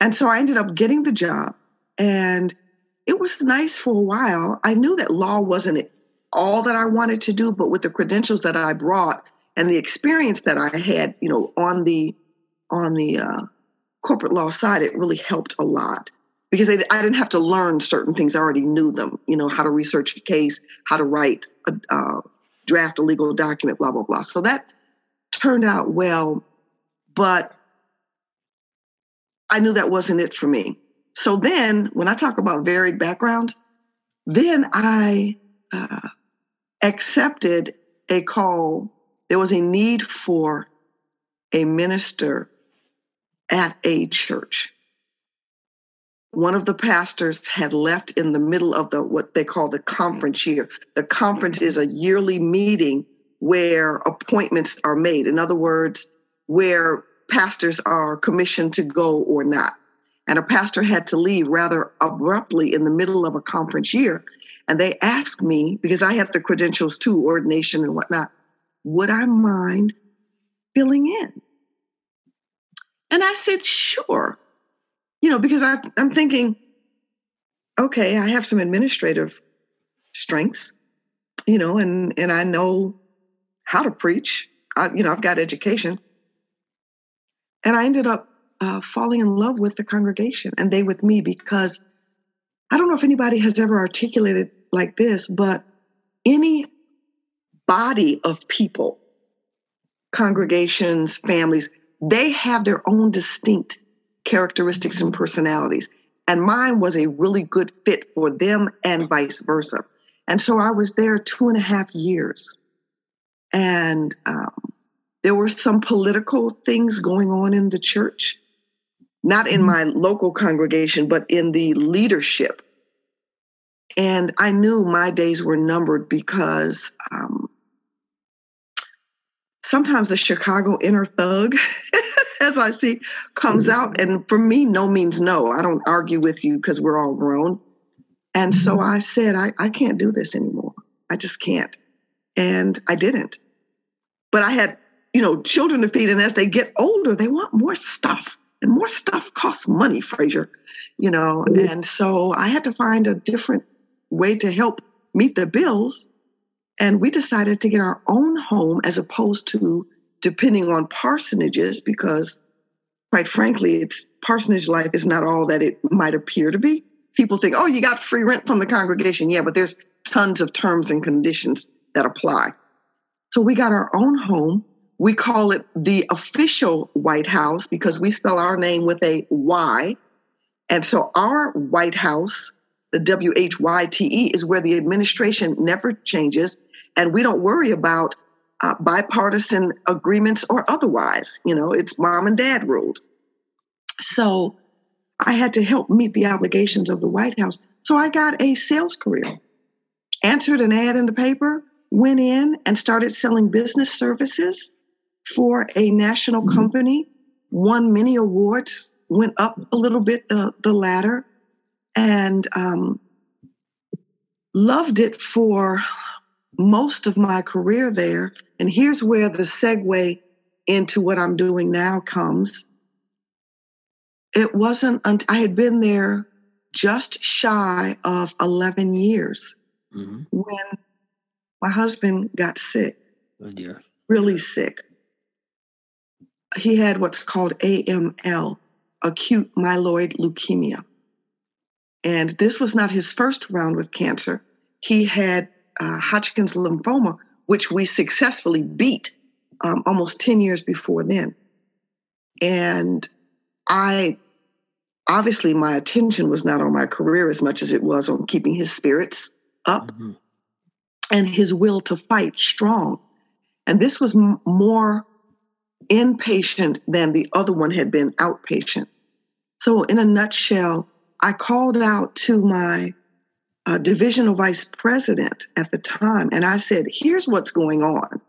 and so I ended up getting the job, and it was nice for a while. I knew that law wasn't all that I wanted to do, but with the credentials that I brought and the experience that I had, you know, on the on the uh, corporate law side, it really helped a lot because I, I, didn't have to learn certain things. I already knew them. You know, how to research a case, how to write a uh, draft a legal document, blah blah blah. So that turned out well, but I knew that wasn't it for me. So then, when I talk about varied background, then I uh, accepted a call. There was a need for a minister at a church. One of the pastors had left in the middle of the what they call the conference year. The conference is a yearly meeting where appointments are made. In other words, where pastors are commissioned to go or not and a pastor had to leave rather abruptly in the middle of a conference year. And they asked me, because I have the credentials too, ordination and whatnot, would I mind filling in? And I said, sure. You know, because I, I'm thinking, okay, I have some administrative strengths, you know, and, and I know how to preach. I, you know, I've got education. And I ended up uh, falling in love with the congregation and they with me because I don't know if anybody has ever articulated like this, but any body of people, congregations, families, they have their own distinct characteristics and personalities. And mine was a really good fit for them and vice versa. And so I was there two and a half years. And um, there were some political things going on in the church not in mm-hmm. my local congregation, but in the leadership. And I knew my days were numbered because um, sometimes the Chicago inner thug, as I see, comes mm-hmm. out. And for me, no means no. I don't argue with you because we're all grown. And so mm-hmm. I said, I, I can't do this anymore. I just can't. And I didn't. But I had, you know, children to feed. And as they get older, they want more stuff and more stuff costs money, Fraser, you know. Mm-hmm. And so I had to find a different way to help meet the bills. And we decided to get our own home as opposed to depending on parsonages because quite frankly, it's parsonage life is not all that it might appear to be. People think, oh, you got free rent from the congregation. Yeah, but there's tons of terms and conditions that apply. So we got our own home we call it the official White House because we spell our name with a Y. And so our White House, the W H Y T E, is where the administration never changes. And we don't worry about uh, bipartisan agreements or otherwise. You know, it's mom and dad ruled. So I had to help meet the obligations of the White House. So I got a sales career, answered an ad in the paper, went in and started selling business services for a national mm-hmm. company, won many awards, went up a little bit the, the ladder. And um, loved it for most of my career there. And here's where the segue into what I'm doing now comes. It wasn't, I had been there just shy of 11 years mm-hmm. when my husband got sick. Oh, dear. Really sick. He had what's called AML, acute myeloid leukemia. And this was not his first round with cancer. He had uh, Hodgkin's lymphoma, which we successfully beat um, almost 10 years before then. And I obviously, my attention was not on my career as much as it was on keeping his spirits up mm-hmm. and his will to fight strong. And this was m- more inpatient than the other one had been outpatient. So, in a nutshell, I called out to my uh, divisional vice president at the time and I said, Here's what's going on.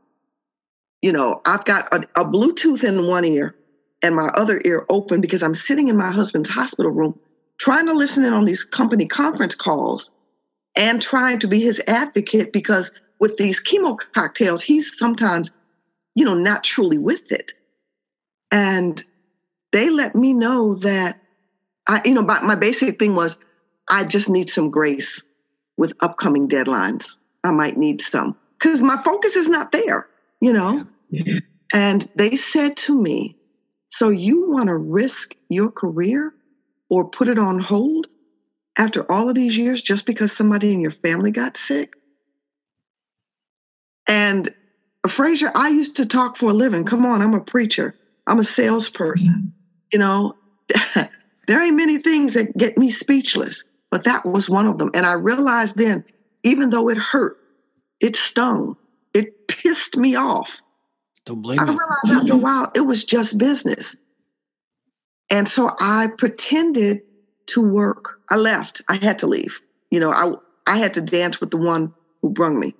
You know, I've got a, a Bluetooth in one ear and my other ear open because I'm sitting in my husband's hospital room trying to listen in on these company conference calls and trying to be his advocate because with these chemo cocktails, he's sometimes, you know, not truly with it. And they let me know that I, you know, my, my basic thing was I just need some grace with upcoming deadlines. I might need some because my focus is not there, you know? Yeah. And they said to me, So you want to risk your career or put it on hold after all of these years just because somebody in your family got sick? And Fraser, I used to talk for a living. Come on, I'm a preacher. I'm a salesperson. Mm-hmm. You know, there ain't many things that get me speechless, but that was one of them. And I realized then, even though it hurt, it stung, it pissed me off. Don't blame me. I me. realized after a while it was just business. And so I pretended to work. I left. I had to leave. You know, I I had to dance with the one who brung me.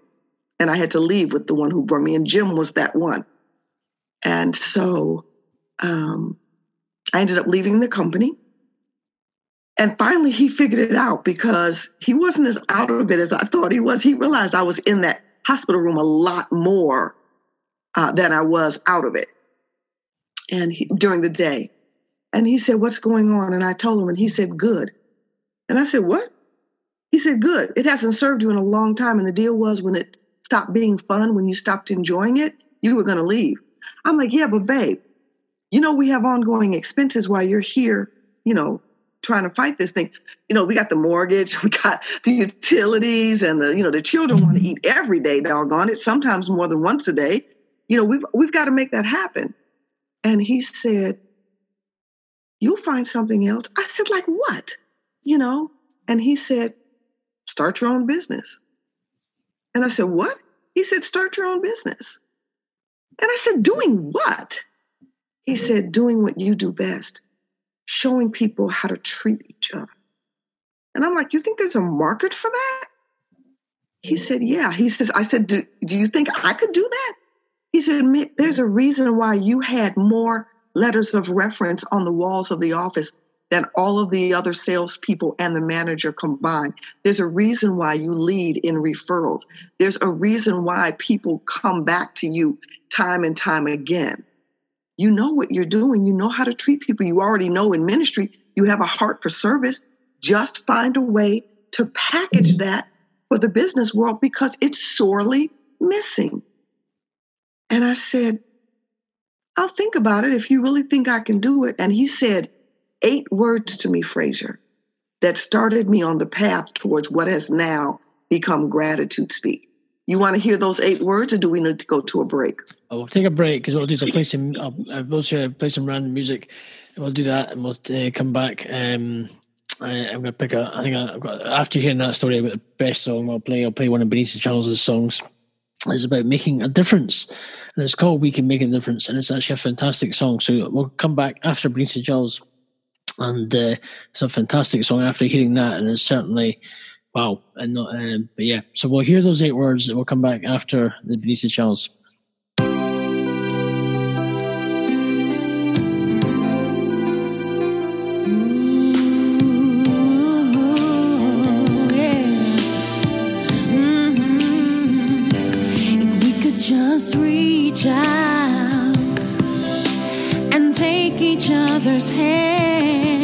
And I had to leave with the one who brung me. And Jim was that one. And so um, I ended up leaving the company. And finally, he figured it out because he wasn't as out of it as I thought he was. He realized I was in that hospital room a lot more uh, than I was out of it, and he, during the day. And he said, "What's going on?" And I told him, and he said, "Good." And I said, "What?" He said, "Good. It hasn't served you in a long time." And the deal was, when it stopped being fun, when you stopped enjoying it, you were going to leave. I'm like, "Yeah, but babe, you know we have ongoing expenses while you're here. You know, trying to fight this thing. You know, we got the mortgage, we got the utilities, and the you know the children want to eat every day. Doggone it, sometimes more than once a day. You know, we've we've got to make that happen. And he said, "You'll find something else." I said, "Like what?" You know, and he said, "Start your own business." And I said, "What?" He said, "Start your own business." And I said, "Doing what?" He said, "Doing what you do best." Showing people how to treat each other. And I'm like, you think there's a market for that? He mm. said, yeah. He says, I said, do, do you think I could do that? He said, there's a reason why you had more letters of reference on the walls of the office than all of the other salespeople and the manager combined. There's a reason why you lead in referrals. There's a reason why people come back to you time and time again you know what you're doing. You know how to treat people. You already know in ministry, you have a heart for service. Just find a way to package mm-hmm. that for the business world because it's sorely missing. And I said, I'll think about it if you really think I can do it. And he said eight words to me, Fraser, that started me on the path towards what has now become gratitude speak. You want to hear those eight words, or do we need to go to a break? Oh, we'll take a break because what we'll do is I'll play some, I'll, I'll play some random music, and we'll do that, and we'll uh, come back. Um, I, am going to pick a. I think I, have got after hearing that story about the best song, I'll play. I'll play one of Benita Charles's songs. It's about making a difference, and it's called "We Can Make a Difference," and it's actually a fantastic song. So we'll come back after Benita Charles, and uh, it's a fantastic song. After hearing that, and it's certainly Wow. And um, but yeah, so we'll hear those eight words and we'll come back after the Benita Charles. Mm-hmm. reach out and take each other's hand.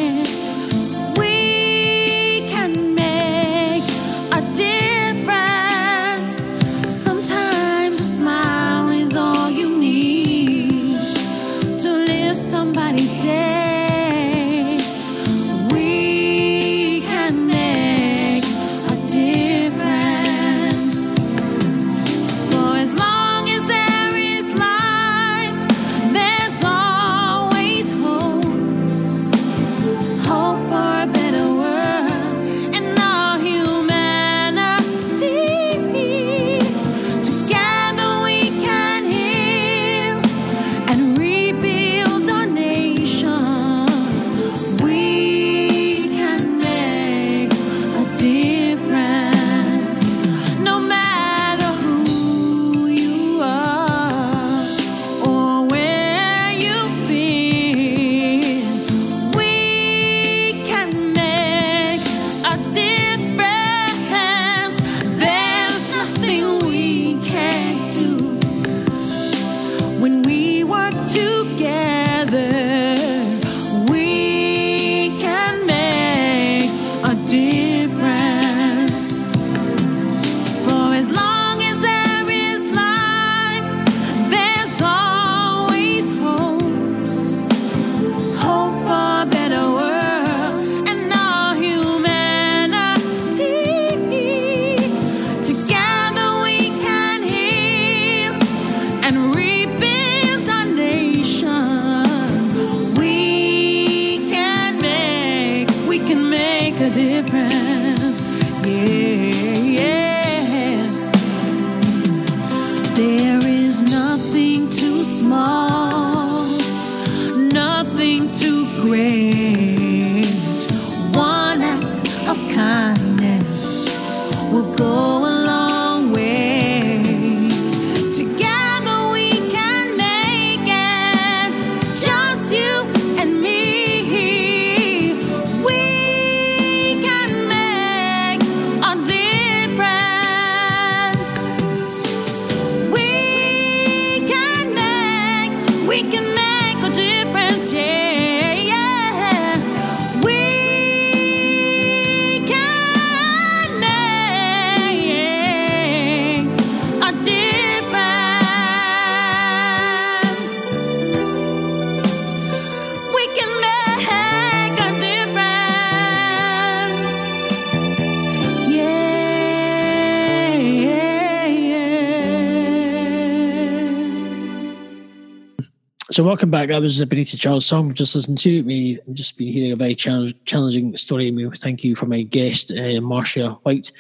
Welcome back. That was the Benita Charles song just listened to. me, I've just been hearing a very challenging story. And we thank you for my guest, uh, Marcia Whyte,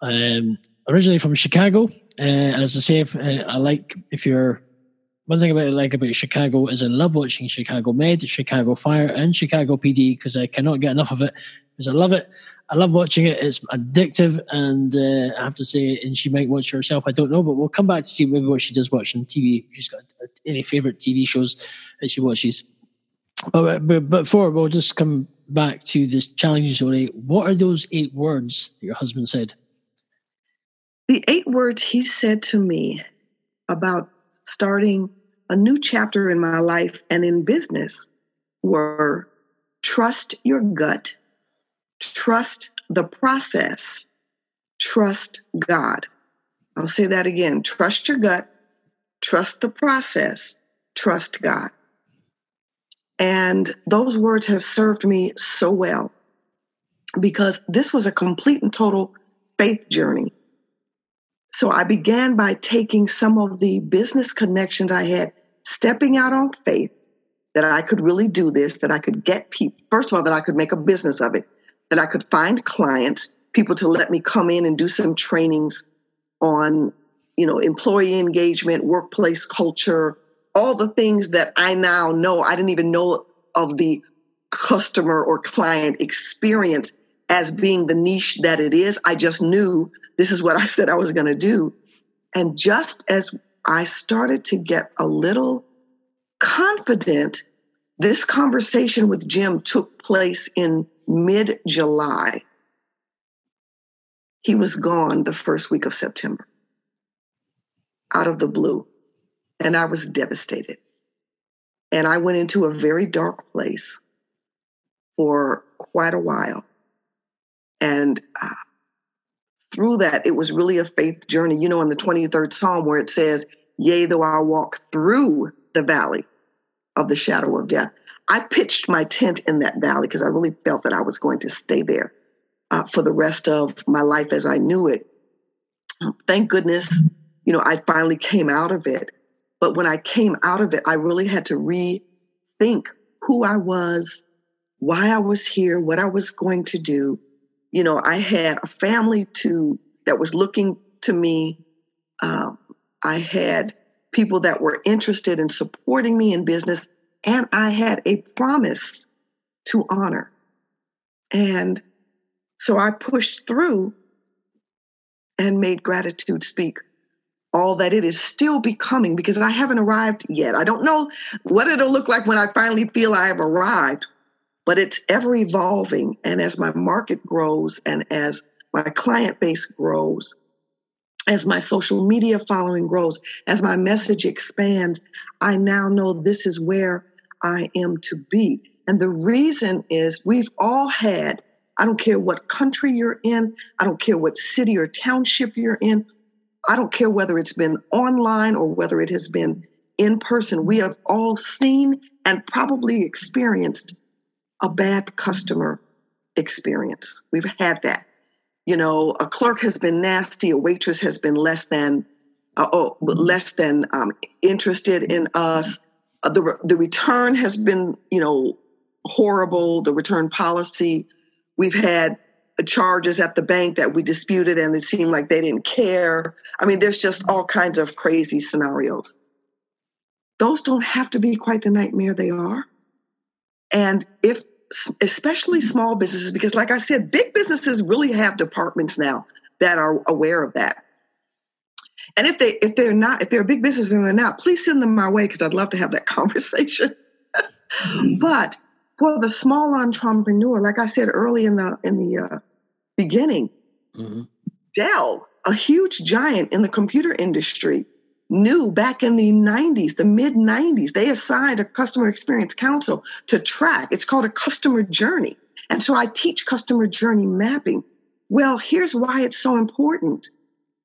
um, originally from Chicago. Uh, and as I say, if, uh, I like if you're one thing about like about Chicago is I love watching Chicago Med, Chicago Fire, and Chicago PD because I cannot get enough of it. Because I love it. I love watching it. It's addictive, and uh, I have to say, and she might watch herself. I don't know, but we'll come back to see maybe what she does watch on TV. She's got uh, any favorite TV shows that she watches. But, but, but before we'll just come back to this challenging story. What are those eight words that your husband said? The eight words he said to me about starting a new chapter in my life and in business were trust your gut, trust the process, trust God. I'll say that again trust your gut, trust the process, trust God. And those words have served me so well because this was a complete and total faith journey. So I began by taking some of the business connections I had, stepping out on faith that I could really do this, that I could get people, first of all, that I could make a business of it, that I could find clients, people to let me come in and do some trainings on, you know, employee engagement, workplace culture, all the things that I now know. I didn't even know of the customer or client experience as being the niche that it is. I just knew this is what I said I was going to do. And just as I started to get a little confident, this conversation with Jim took place in mid July. He was gone the first week of September. out of the blue. And I was devastated. And I went into a very dark place for quite a while. And uh, through that, it was really a faith journey. You know, in the 23rd Psalm, where it says, Yea, though I walk through the valley of the shadow of death. I pitched my tent in that valley because I really felt that I was going to stay there uh, for the rest of my life as I knew it. Thank goodness, you know, I finally came out of it. But when I came out of it, I really had to rethink who I was, why I was here, what I was going to do. You know, I had a family to that was looking to me. Um, I had people that were interested in supporting me in business, and I had a promise to honor. And so I pushed through and made gratitude speak all that it is still becoming because I haven't arrived yet. I don't know what it'll look like when I finally feel I have arrived, but it's ever evolving. And as my market grows and as my client base grows, as my social media following grows, as my message expands, I now know this is where I am to be. And the reason is we've all had, I don't care what country you're in, I don't care what city or township you're in, I don't care whether it's been online or whether it has been in person, we have all seen and probably experienced a bad customer experience. We've had that. You know, a clerk has been nasty, a waitress has been less than, uh, oh, less than um, interested in us. Uh, the the return has been, you know, horrible. The return policy. We've had charges at the bank that we disputed and it seemed like they didn't care. I mean, there's just all kinds of crazy scenarios. Those don't have to be quite the nightmare they are. And if, especially small businesses, because like I said, big businesses really have departments now that are aware of that. And if they if they're not if they're a big business and they're not, please send them my way because I'd love to have that conversation. but for the small entrepreneur, like I said early in the in the uh, beginning, mm-hmm. Dell, a huge giant in the computer industry, knew back in the 90s, the mid 90s, they assigned a customer experience council to track. It's called a customer journey. And so I teach customer journey mapping. Well, here's why it's so important.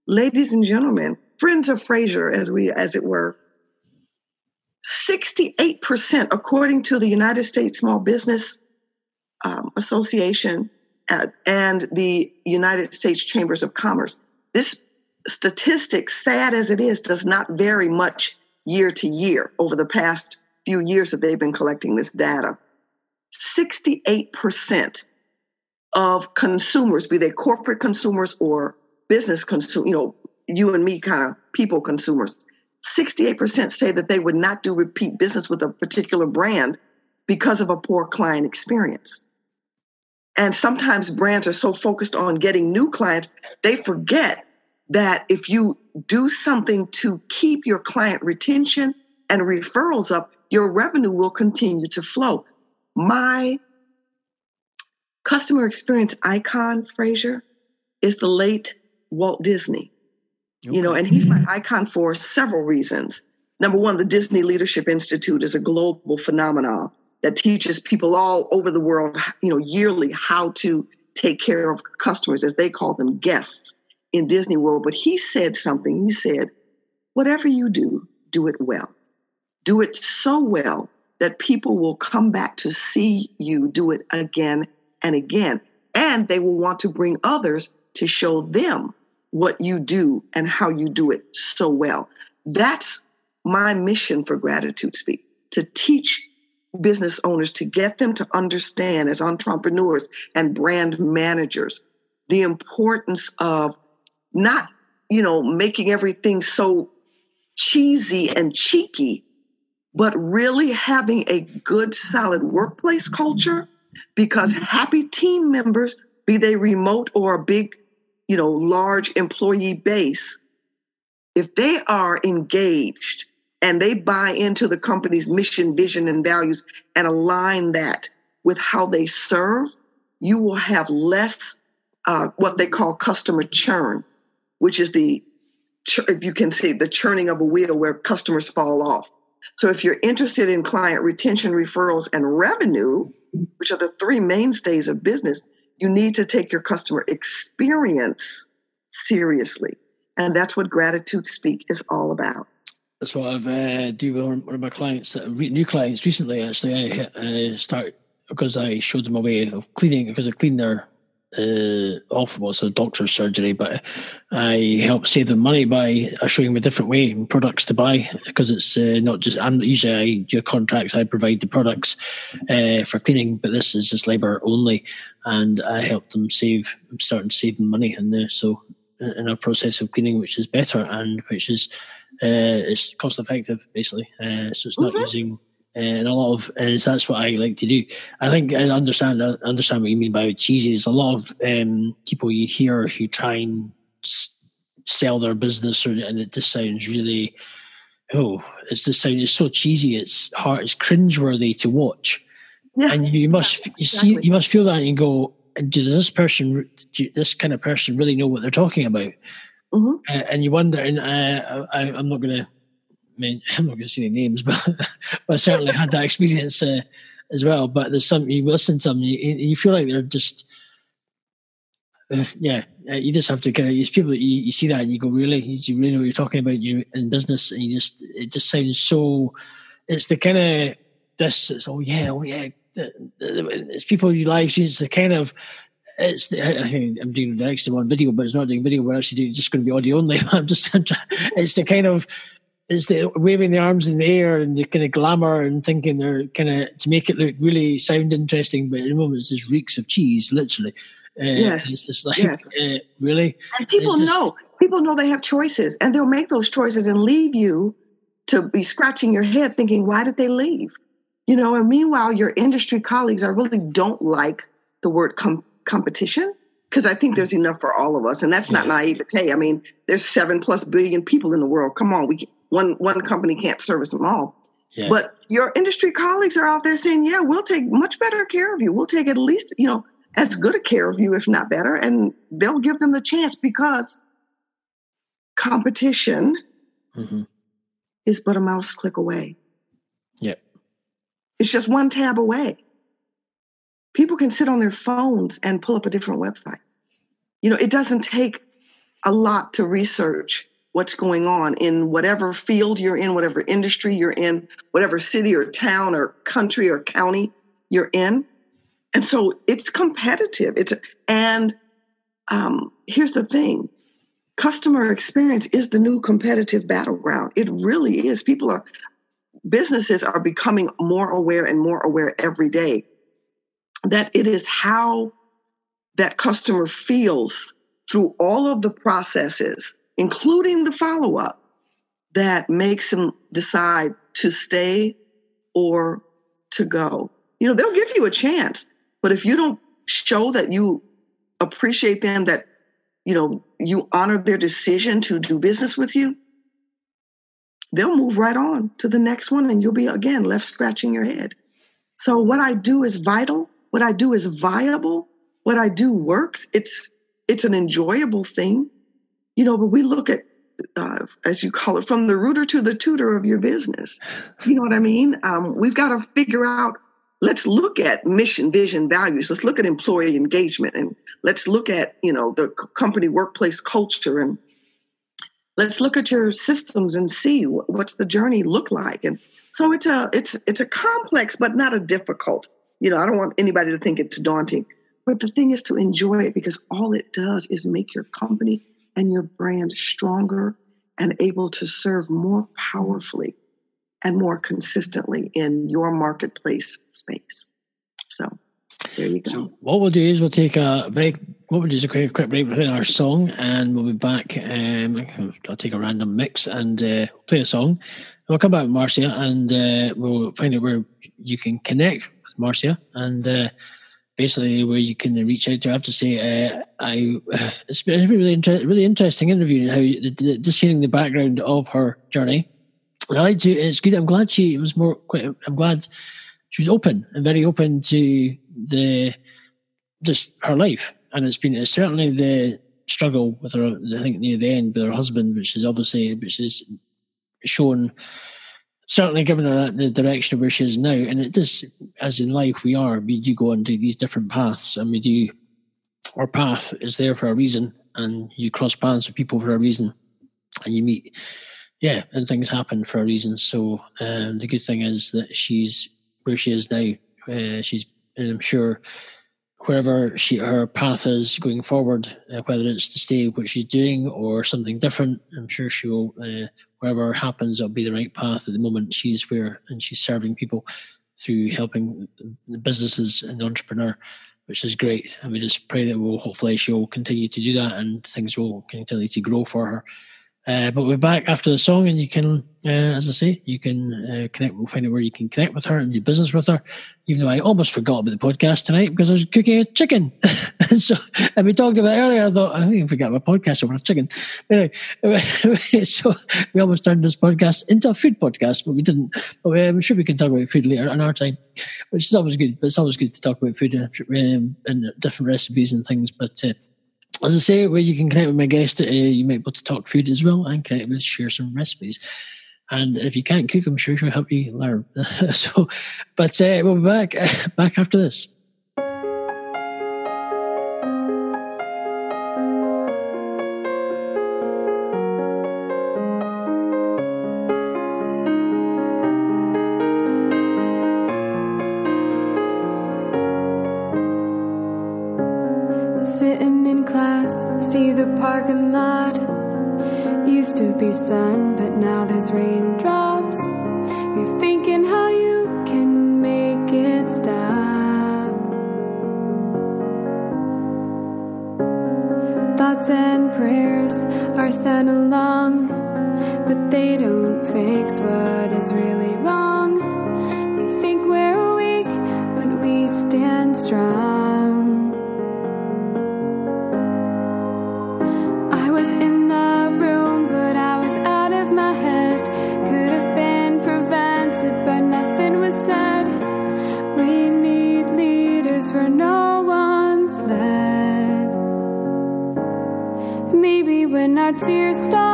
Ladies and gentlemen, friends of Fraser, as we as it were, 68%, according to the United States Small Business um, Association uh, and the United States Chambers of Commerce, this statistic, sad as it is, does not vary much year to year over the past few years that they've been collecting this data. 68% of consumers, be they corporate consumers or business consumers, you know, you and me kind of people consumers, 68% say that they would not do repeat business with a particular brand because of a poor client experience. And sometimes brands are so focused on getting new clients, they forget that if you do something to keep your client retention and referrals up, your revenue will continue to flow. My customer experience icon, Fraser, is the late Walt Disney. Okay. You know, and he's my icon for several reasons. Number one, the Disney Leadership Institute is a global phenomenon that teaches people all over the world, you know, yearly how to take care of customers, as they call them, guests in Disney World. But he said something. He said, whatever you do, do it well. Do it so well that people will come back to see you do it again and again. And they will want to bring others to show them what you do and how you do it so well. That's my mission for Gratitude Speak to teach business owners, to get them to understand as entrepreneurs and brand managers the importance of not, you know, making everything so cheesy and cheeky, but really having a good, solid workplace culture because happy team members, be they remote or a big you know, large employee base, if they are engaged and they buy into the company's mission, vision, and values and align that with how they serve, you will have less uh, what they call customer churn, which is the if you can say the churning of a wheel where customers fall off. So if you're interested in client retention, referrals, and revenue, which are the three mainstays of business, you need to take your customer experience seriously. And that's what Gratitude Speak is all about. That's what I've uh, do with one of my clients, uh, new clients recently. Actually, I uh, start because I showed them a way of cleaning because I cleaned their uh, off was a doctor's surgery, but I help save them money by showing them a different way and products to buy because it's uh, not just. I'm usually I do contracts. I provide the products uh, for cleaning, but this is just labour only, and I help them save. I'm starting to save them money, in there, so in a process of cleaning, which is better and which is uh, it's cost effective basically. Uh, so it's not Mhm. using. And a lot of and that's what I like to do. I think I understand. I understand what you mean by cheesy. There's a lot of um, people you hear who try and s- sell their business, or, and it just sounds really. Oh, it's just sound. It's so cheesy. It's hard. It's cringeworthy to watch, Yeah. and you must you see you must feel that and go. Does this person, do this kind of person, really know what they're talking about? Mhm. Uh, and you wonder. And uh, I, I'm not going to. Mean, I'm not going to say any names, but, but I certainly had that experience uh, as well. But there's some you listen to them, you, you feel like they're just, uh, yeah. You just have to kind of. These people, you, you see that and you go, really, you really know what you're talking about. You in business, and you just it just sounds so. It's the kind of this. It's oh yeah, oh yeah. the- the- It's people you live. It's the kind of. It's the, I think I'm doing direction one video, but it's not doing video. We're actually doing, just going to be audio only. I'm just. It's the kind of it's the waving the arms in the air and the kind of glamour and thinking they're kind of to make it look really sound interesting, but at the moment it's just reeks of cheese, literally. Uh, Yes. It's just like, Yes. uh, really? And people just- know, people know they have choices and they'll make those choices and leave you to be scratching your head thinking, why did they leave? You know, and meanwhile, your industry colleagues, I really don't like the word com- competition because I think there's enough for all of us. And that's not Yeah. naivete. I mean, there's seven plus billion people in the world. Come on, we one, one company can't service them all. Yeah. But your industry colleagues are out there saying, yeah, we'll take much better care of you. We'll take at least, you know, as good a care of you, if not better. And they'll give them the chance because competition hmm is but a mouse click away. Yep. It's just one tab away. People can sit on their phones and pull up a different website. You know, it doesn't take a lot to research what's going on in whatever field you're in, whatever industry you're in, whatever city or town or country or county you're in. And so it's competitive. It's and um, here's the thing: customer experience is the new competitive battleground. It really is. People are businesses are becoming more aware and more aware every day that it is how that customer feels through all of the processes, including the follow up, that makes them decide to stay or to go. You know, they'll give you a chance, but if you don't show that you appreciate them, that you know you honor their decision to do business with you, they'll move right on to the next one, and you'll be again left scratching your head. So what I do is vital. What I do is viable. What I do works. It's it's an enjoyable thing, you know. But we look at, uh, as you call it, from the rooter to the tutor of your business. You know what I mean? Um, we've got to figure out. Let's look at mission, vision, values. Let's look at employee engagement, and let's look at you know the company workplace culture, and let's look at your systems and see what's the journey look like. And so it's a it's it's a complex, but not a difficult. You know, I don't want anybody to think it's daunting. But the thing is to enjoy it because all it does is make your company and your brand stronger and able to serve more powerfully and more consistently in your marketplace space. So there you go. So what we'll do is we'll take a very what we'll do is a quick, quick break within our song, and we'll be back. Um, I'll take a random mix and uh, play a song. We'll come back with Marcia, and uh, we'll find out where you can connect with Marcia, and uh, basically where you can reach out to. I have to say, uh, I it's been, really inter- really interesting interview. How you- just hearing the background of her journey. And I like to. It's good. I'm glad she was more. Quite, I'm glad she was open and very open to the just her life, and it's been it's certainly the struggle with her. I think near the end with her husband, which is obviously which is shown certainly given her the direction of where she is now. And it does, as in life, we are we do go into these different paths, and we do our path is there for a reason, and you cross paths with people for a reason, and you meet. Yeah, and things happen for a reason. So um, the good thing is that she's where she is now. Uh, she's, and I'm sure wherever she her path is going forward, uh, whether it's to stay what she's doing or something different, I'm sure she'll uh, whatever happens, it'll be the right path. At the moment, she's where and she's serving people through helping the businesses and the entrepreneur, which is great. And we just pray that we'll hopefully she'll continue to do that and things will continue to grow for her. Uh, but we're back after the song, and you can, uh, as I say, you can uh, connect. We'll find out where you can connect with her and do business with her. Even though I almost forgot about the podcast tonight because I was cooking a chicken. and so, and we talked about earlier. I thought I didn't even forget my podcast over a chicken. Anyway, so we almost turned this podcast into a food podcast, but we didn't. But I'm sure we can talk about food later in our time, which is always good. But it's always good to talk about food um, and different recipes and things. But uh, as I say, where you can connect with my guest, uh, you might be able to talk food as well and connect with, share some recipes. And if you can't cook, I'm sure she'll help you learn. so, but uh, we'll be back back after this. Be sun, but now there's raindrops. You're thinking how you can make it stop. Thoughts and prayers are sent along, but they don't fix what is really wrong. They think we're weak, but we stand strong. Tears start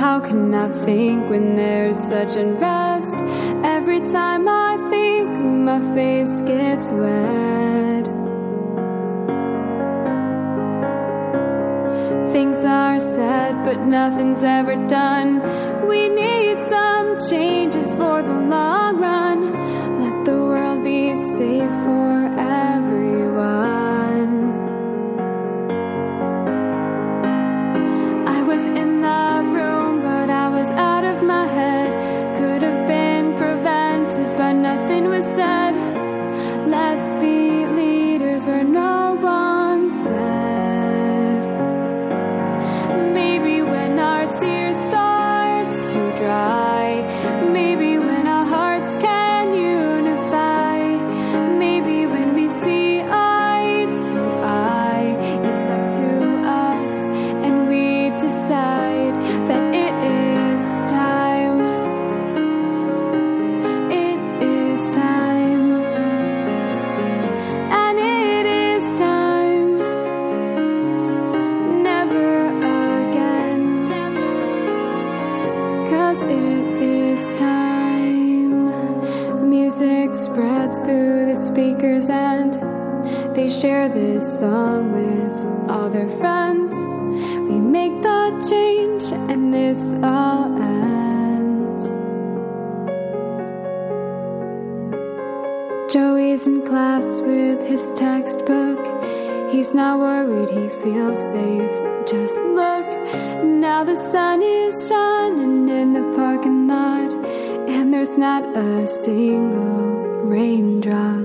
how can I think when there's such unrest? Every time I think, my face gets wet. Things are said, but nothing's ever done. We need some changes for the long song with all their friends. We make the change and this all ends. Joey's in class with his textbook. He's not worried, he feels safe. Just look, now the sun is shining in the parking lot, and there's not a single raindrop.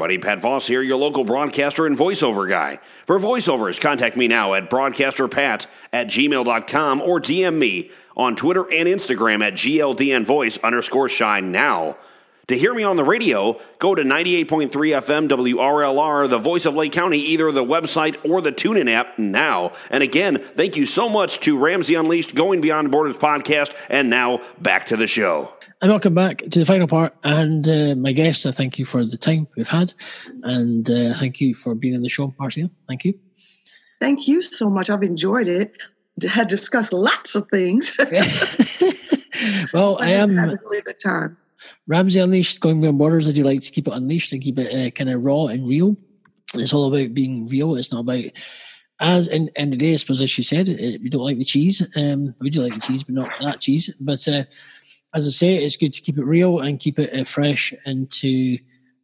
Everybody, Pat Voss here, your local broadcaster and voiceover guy. For voiceovers, contact me now at broadcasterpat at gmail.com or DM me on Twitter and Instagram at GLDNvoice underscore shine now. To hear me on the radio, go to 98.3 FM WRLR, the voice of Lake County, either the website or the TuneIn app now. And again, thank you so much to Ramsey Unleashed Going Beyond Borders podcast. And now back to the show. And welcome back to the final part. And uh, my guests, I thank you for the time we've had. And uh, thank you for being on the show, Marcia. Thank you. Thank you so much. I've enjoyed it. Had discussed lots of things. well, I am had a really good time. Ramsey Unleashed, going beyond borders. I do like to keep it unleashed and keep it uh, kind of raw and real. It's all about being real. It's not about as in the day, I suppose, as she said, it, we don't like the cheese. Um, we do like the cheese, but not that cheese. But uh, as I say, it's good to keep it real and keep it uh, fresh and to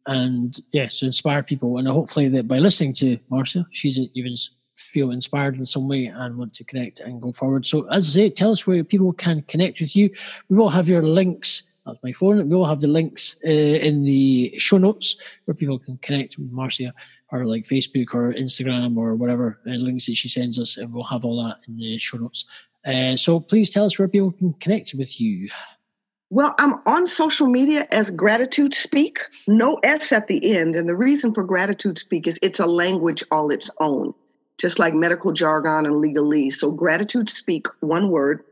and yeah, to inspire people. And hopefully that by listening to Marcia, she's even feel inspired in some way and want to connect and go forward. So as I say, tell us where people can connect with you. We will have your links. That's my phone. We will have the links uh, in the show notes where people can connect with Marcia or like Facebook or Instagram or whatever uh, links that she sends us, and we'll have all that in the show notes. Uh, so please tell us where people can connect with you. Well, I'm on social media as Gratitude Speak, no S at the end. And the reason for Gratitude Speak is it's a language all its own, just like medical jargon and legalese. So Gratitude Speak, one word.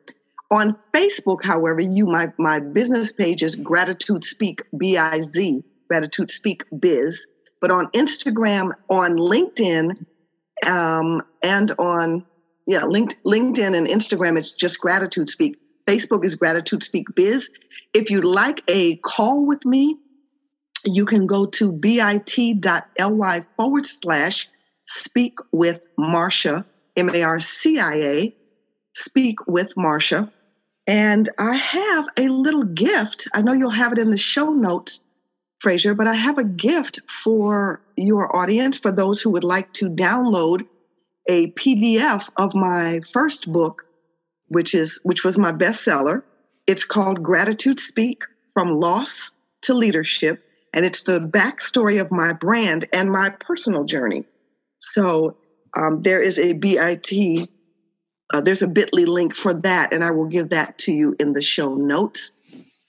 On Facebook, however, you my my business page is Gratitude Speak B I Z, Gratitude Speak Biz. But on Instagram, on LinkedIn, um, and on yeah, linked, LinkedIn and Instagram, it's just Gratitude Speak. Facebook is Gratitude Speak Biz. If you'd like a call with me, you can go to bit.ly forward slash speak with Marcia, M A R C I A, speak with Marcia. And I have a little gift. I know you'll have it in the show notes, Fraser, but I have a gift for your audience, for those who would like to download a PDF of my first book, which is which was my bestseller. It's called Gratitude Speak from Loss to Leadership, and it's the backstory of my brand and my personal journey. So um, there is a BIT, uh, there's a Bitly link for that, and I will give that to you in the show notes.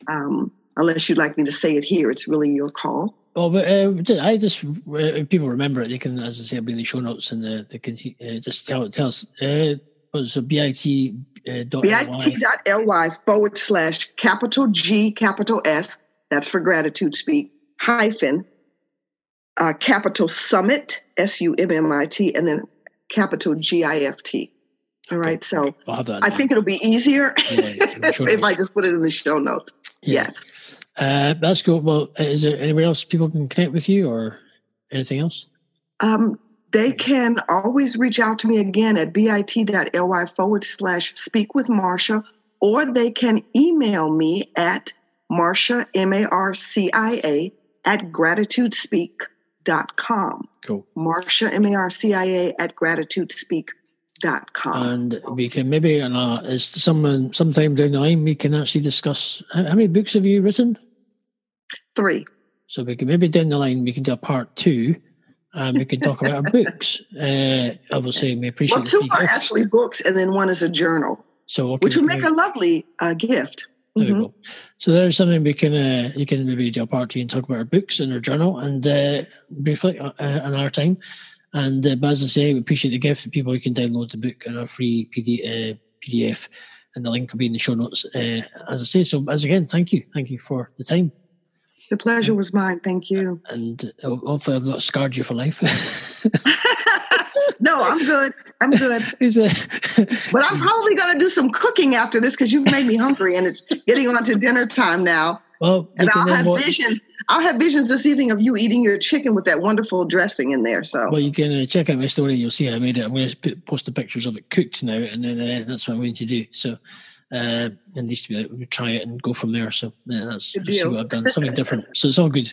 Um, unless you'd like me to say it here, it's really your call. Oh, but uh, I just uh, people remember it, they can, as I say, be in the show notes and uh, they can uh, just tell tell us. Was a bit uh, dot bit.ly forward slash capital G capital S. That's for gratitude speak hyphen uh, capital summit S U M M I T and then capital G I F T. All right, so I'll have that I think it'll be easier Yeah, show if I just put it in the show notes. Yeah. Yes. Uh, that's cool. Well, is there anywhere else people can connect with you or anything else? Um, they can always reach out to me again at bit.ly forward slash speak with Marcia, or they can email me at Marcia, M A R C I A, at gratitudespeak.com. Cool. Marcia, M A R C I A, at gratitudespeak.com. And we can maybe, on a, uh, is someone uh, sometime down the line, we can actually discuss how, how many books have you written? Three. So we can maybe down the line we can do a part two, and we can talk about our books. Uh, obviously, we appreciate Well, two are PDF. actually books, and then one is a journal, so what which would make a lovely uh, gift. There we Mhm. go. So there's something we can uh, you can maybe do a part two and talk about our books and our journal and uh, briefly uh, on our time. And uh, but as I say, we appreciate the gift. Of people who can download the book and our free PD, uh, PDF, and the link will be in the show notes. Uh, as I say, so as again, thank you, thank you for the time, The pleasure was mine. Thank you. and uh, hopefully I've not scarred you for life. no, I'm good. I'm good. But I'm probably going to do some cooking after this because you've made me hungry, and it's getting on to dinner time now. well, And I'll have watch- visions. I'll have visions this evening of you eating your chicken with that wonderful dressing in there. So Well, you can uh, check out my story. And you'll see I made it. I'm going to post the pictures of it cooked now, and then uh, that's what I'm going to do. So, uh, at least we we try it and go from there. So yeah, that's what I've done. Something different. So it's all good,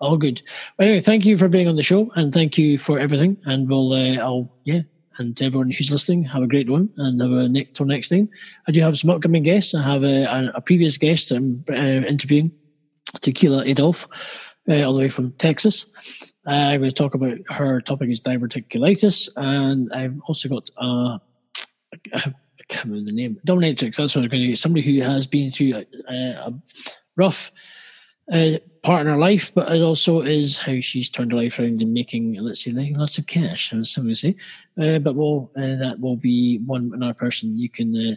all good. But anyway, thank you for being on the show, and thank you for everything. And we'll, uh, I'll, yeah, and to everyone who's listening, have a great one, and have a next till next time. I do have some upcoming guests. I have a, a, previous guest I'm uh, interviewing, Tequila Adolf, uh, all the way from Texas. Uh, I'm going to talk about her topic is diverticulitis, and I've also got uh, remember the name dominatrix. That's what I'm going to do. Somebody who has been through a, a, rough uh, part in her life, but it also is how she's turned her life around and making, let's say, lots of cash, as some would say. Uh, but we'll, uh, that will be one another person you can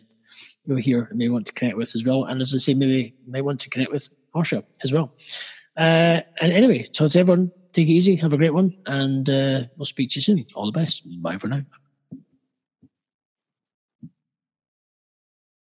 uh, here and may want to connect with as well. And as I say, maybe may want to connect with Marcia as well. Uh, and anyway, so to everyone, take it easy, have a great one, and uh, we'll speak to you soon. All the best. Bye for now.